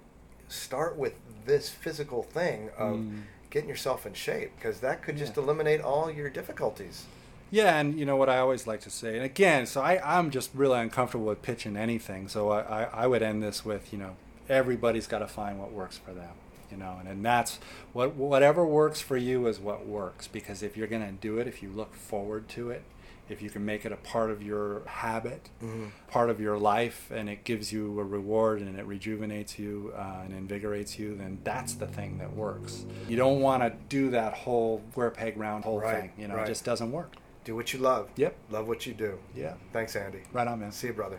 start with this physical thing of Mm. getting yourself in shape because that could just eliminate all your difficulties. Yeah, and you know what I always like to say, and again, so I, I'm just really uncomfortable with pitching anything. So I, I, I would end this with, you know, everybody's got to find what works for them, you know, and, and that's what whatever works for you is what works. Because if you're going to do it, if you look forward to it, if you can make it a part of your habit, part of your life, and it gives you a reward and it rejuvenates you uh, and invigorates you, then that's the thing that works. You don't want to do that whole square peg round hole Right, thing. You know, right. it just doesn't work. Do what you love. Yep. Love what you do. Yeah. Thanks, Andy. Right on, man. See you, brother.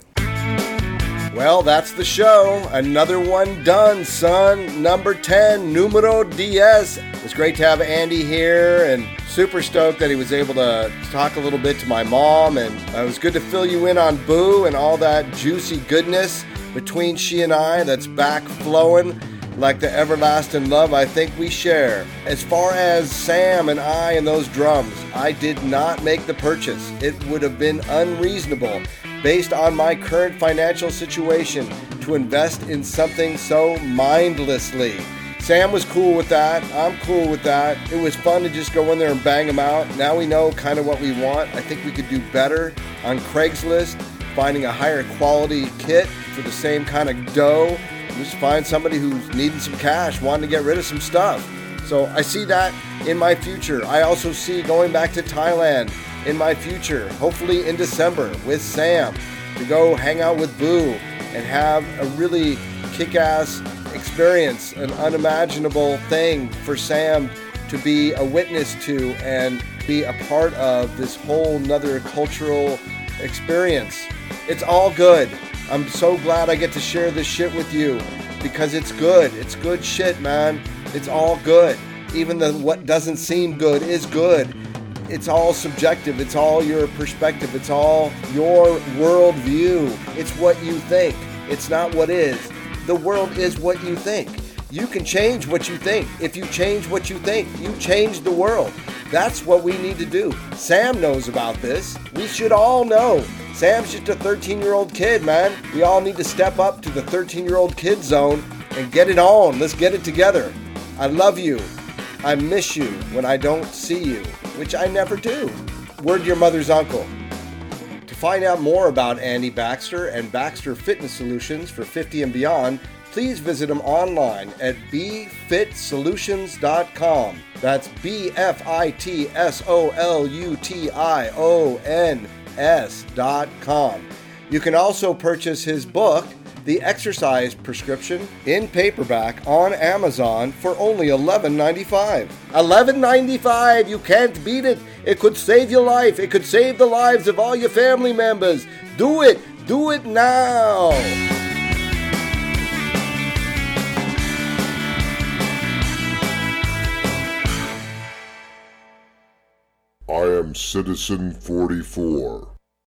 Well, that's the show. Another one done, son. Number 10, numero diez. It's great to have Andy here and super stoked that he was able to talk a little bit to my mom. And uh, it was good to fill you in on Boo and all that juicy goodness between she and I that's back flowing like the everlasting love I think we share. As far as Sam and I and those drums, I did not make the purchase. It would have been unreasonable based on my current financial situation to invest in something so mindlessly. Sam was cool with that. I'm cool with that. It was fun to just go in there and bang them out. Now we know kind of what we want. I think we could do better on Craigslist, finding a higher quality kit for the same kind of dough. Just find somebody who's needing some cash, wanting to get rid of some stuff. So I see that in my future. I also see going back to Thailand in my future, hopefully in December with Sam, to go hang out with Boo and have a really kick ass experience, an unimaginable thing for Sam to be a witness to and be a part of this whole nother cultural experience. It's all good. I'm so glad I get to share this shit with you because it's good. It's good shit, man. It's all good. Even the what doesn't seem good is good it's all subjective. It's all your perspective. It's all your worldview. It's what you think. It's not what is. The world is what you think. You can change what you think. If you change what you think, you change the world. That's what we need to do. Sam knows about this. We should all know. Sam's just a 13 year old kid, man. We all need to step up to the 13 year old kid zone and get it on. Let's get it together. I love you. I miss you when I don't see you which I never do. Word your mother's uncle. To find out more about Andy Baxter and Baxter Fitness Solutions for 50 and beyond, please visit them online at bfitsolutions.com. That's B F I T S O L U T I O N S.com. You can also purchase his book, the exercise prescription in paperback on Amazon for only $11.95. $11.95! You can't beat it! It could save your life. It could save the lives of all your family members. Do it! Do it now! I am Citizen 44.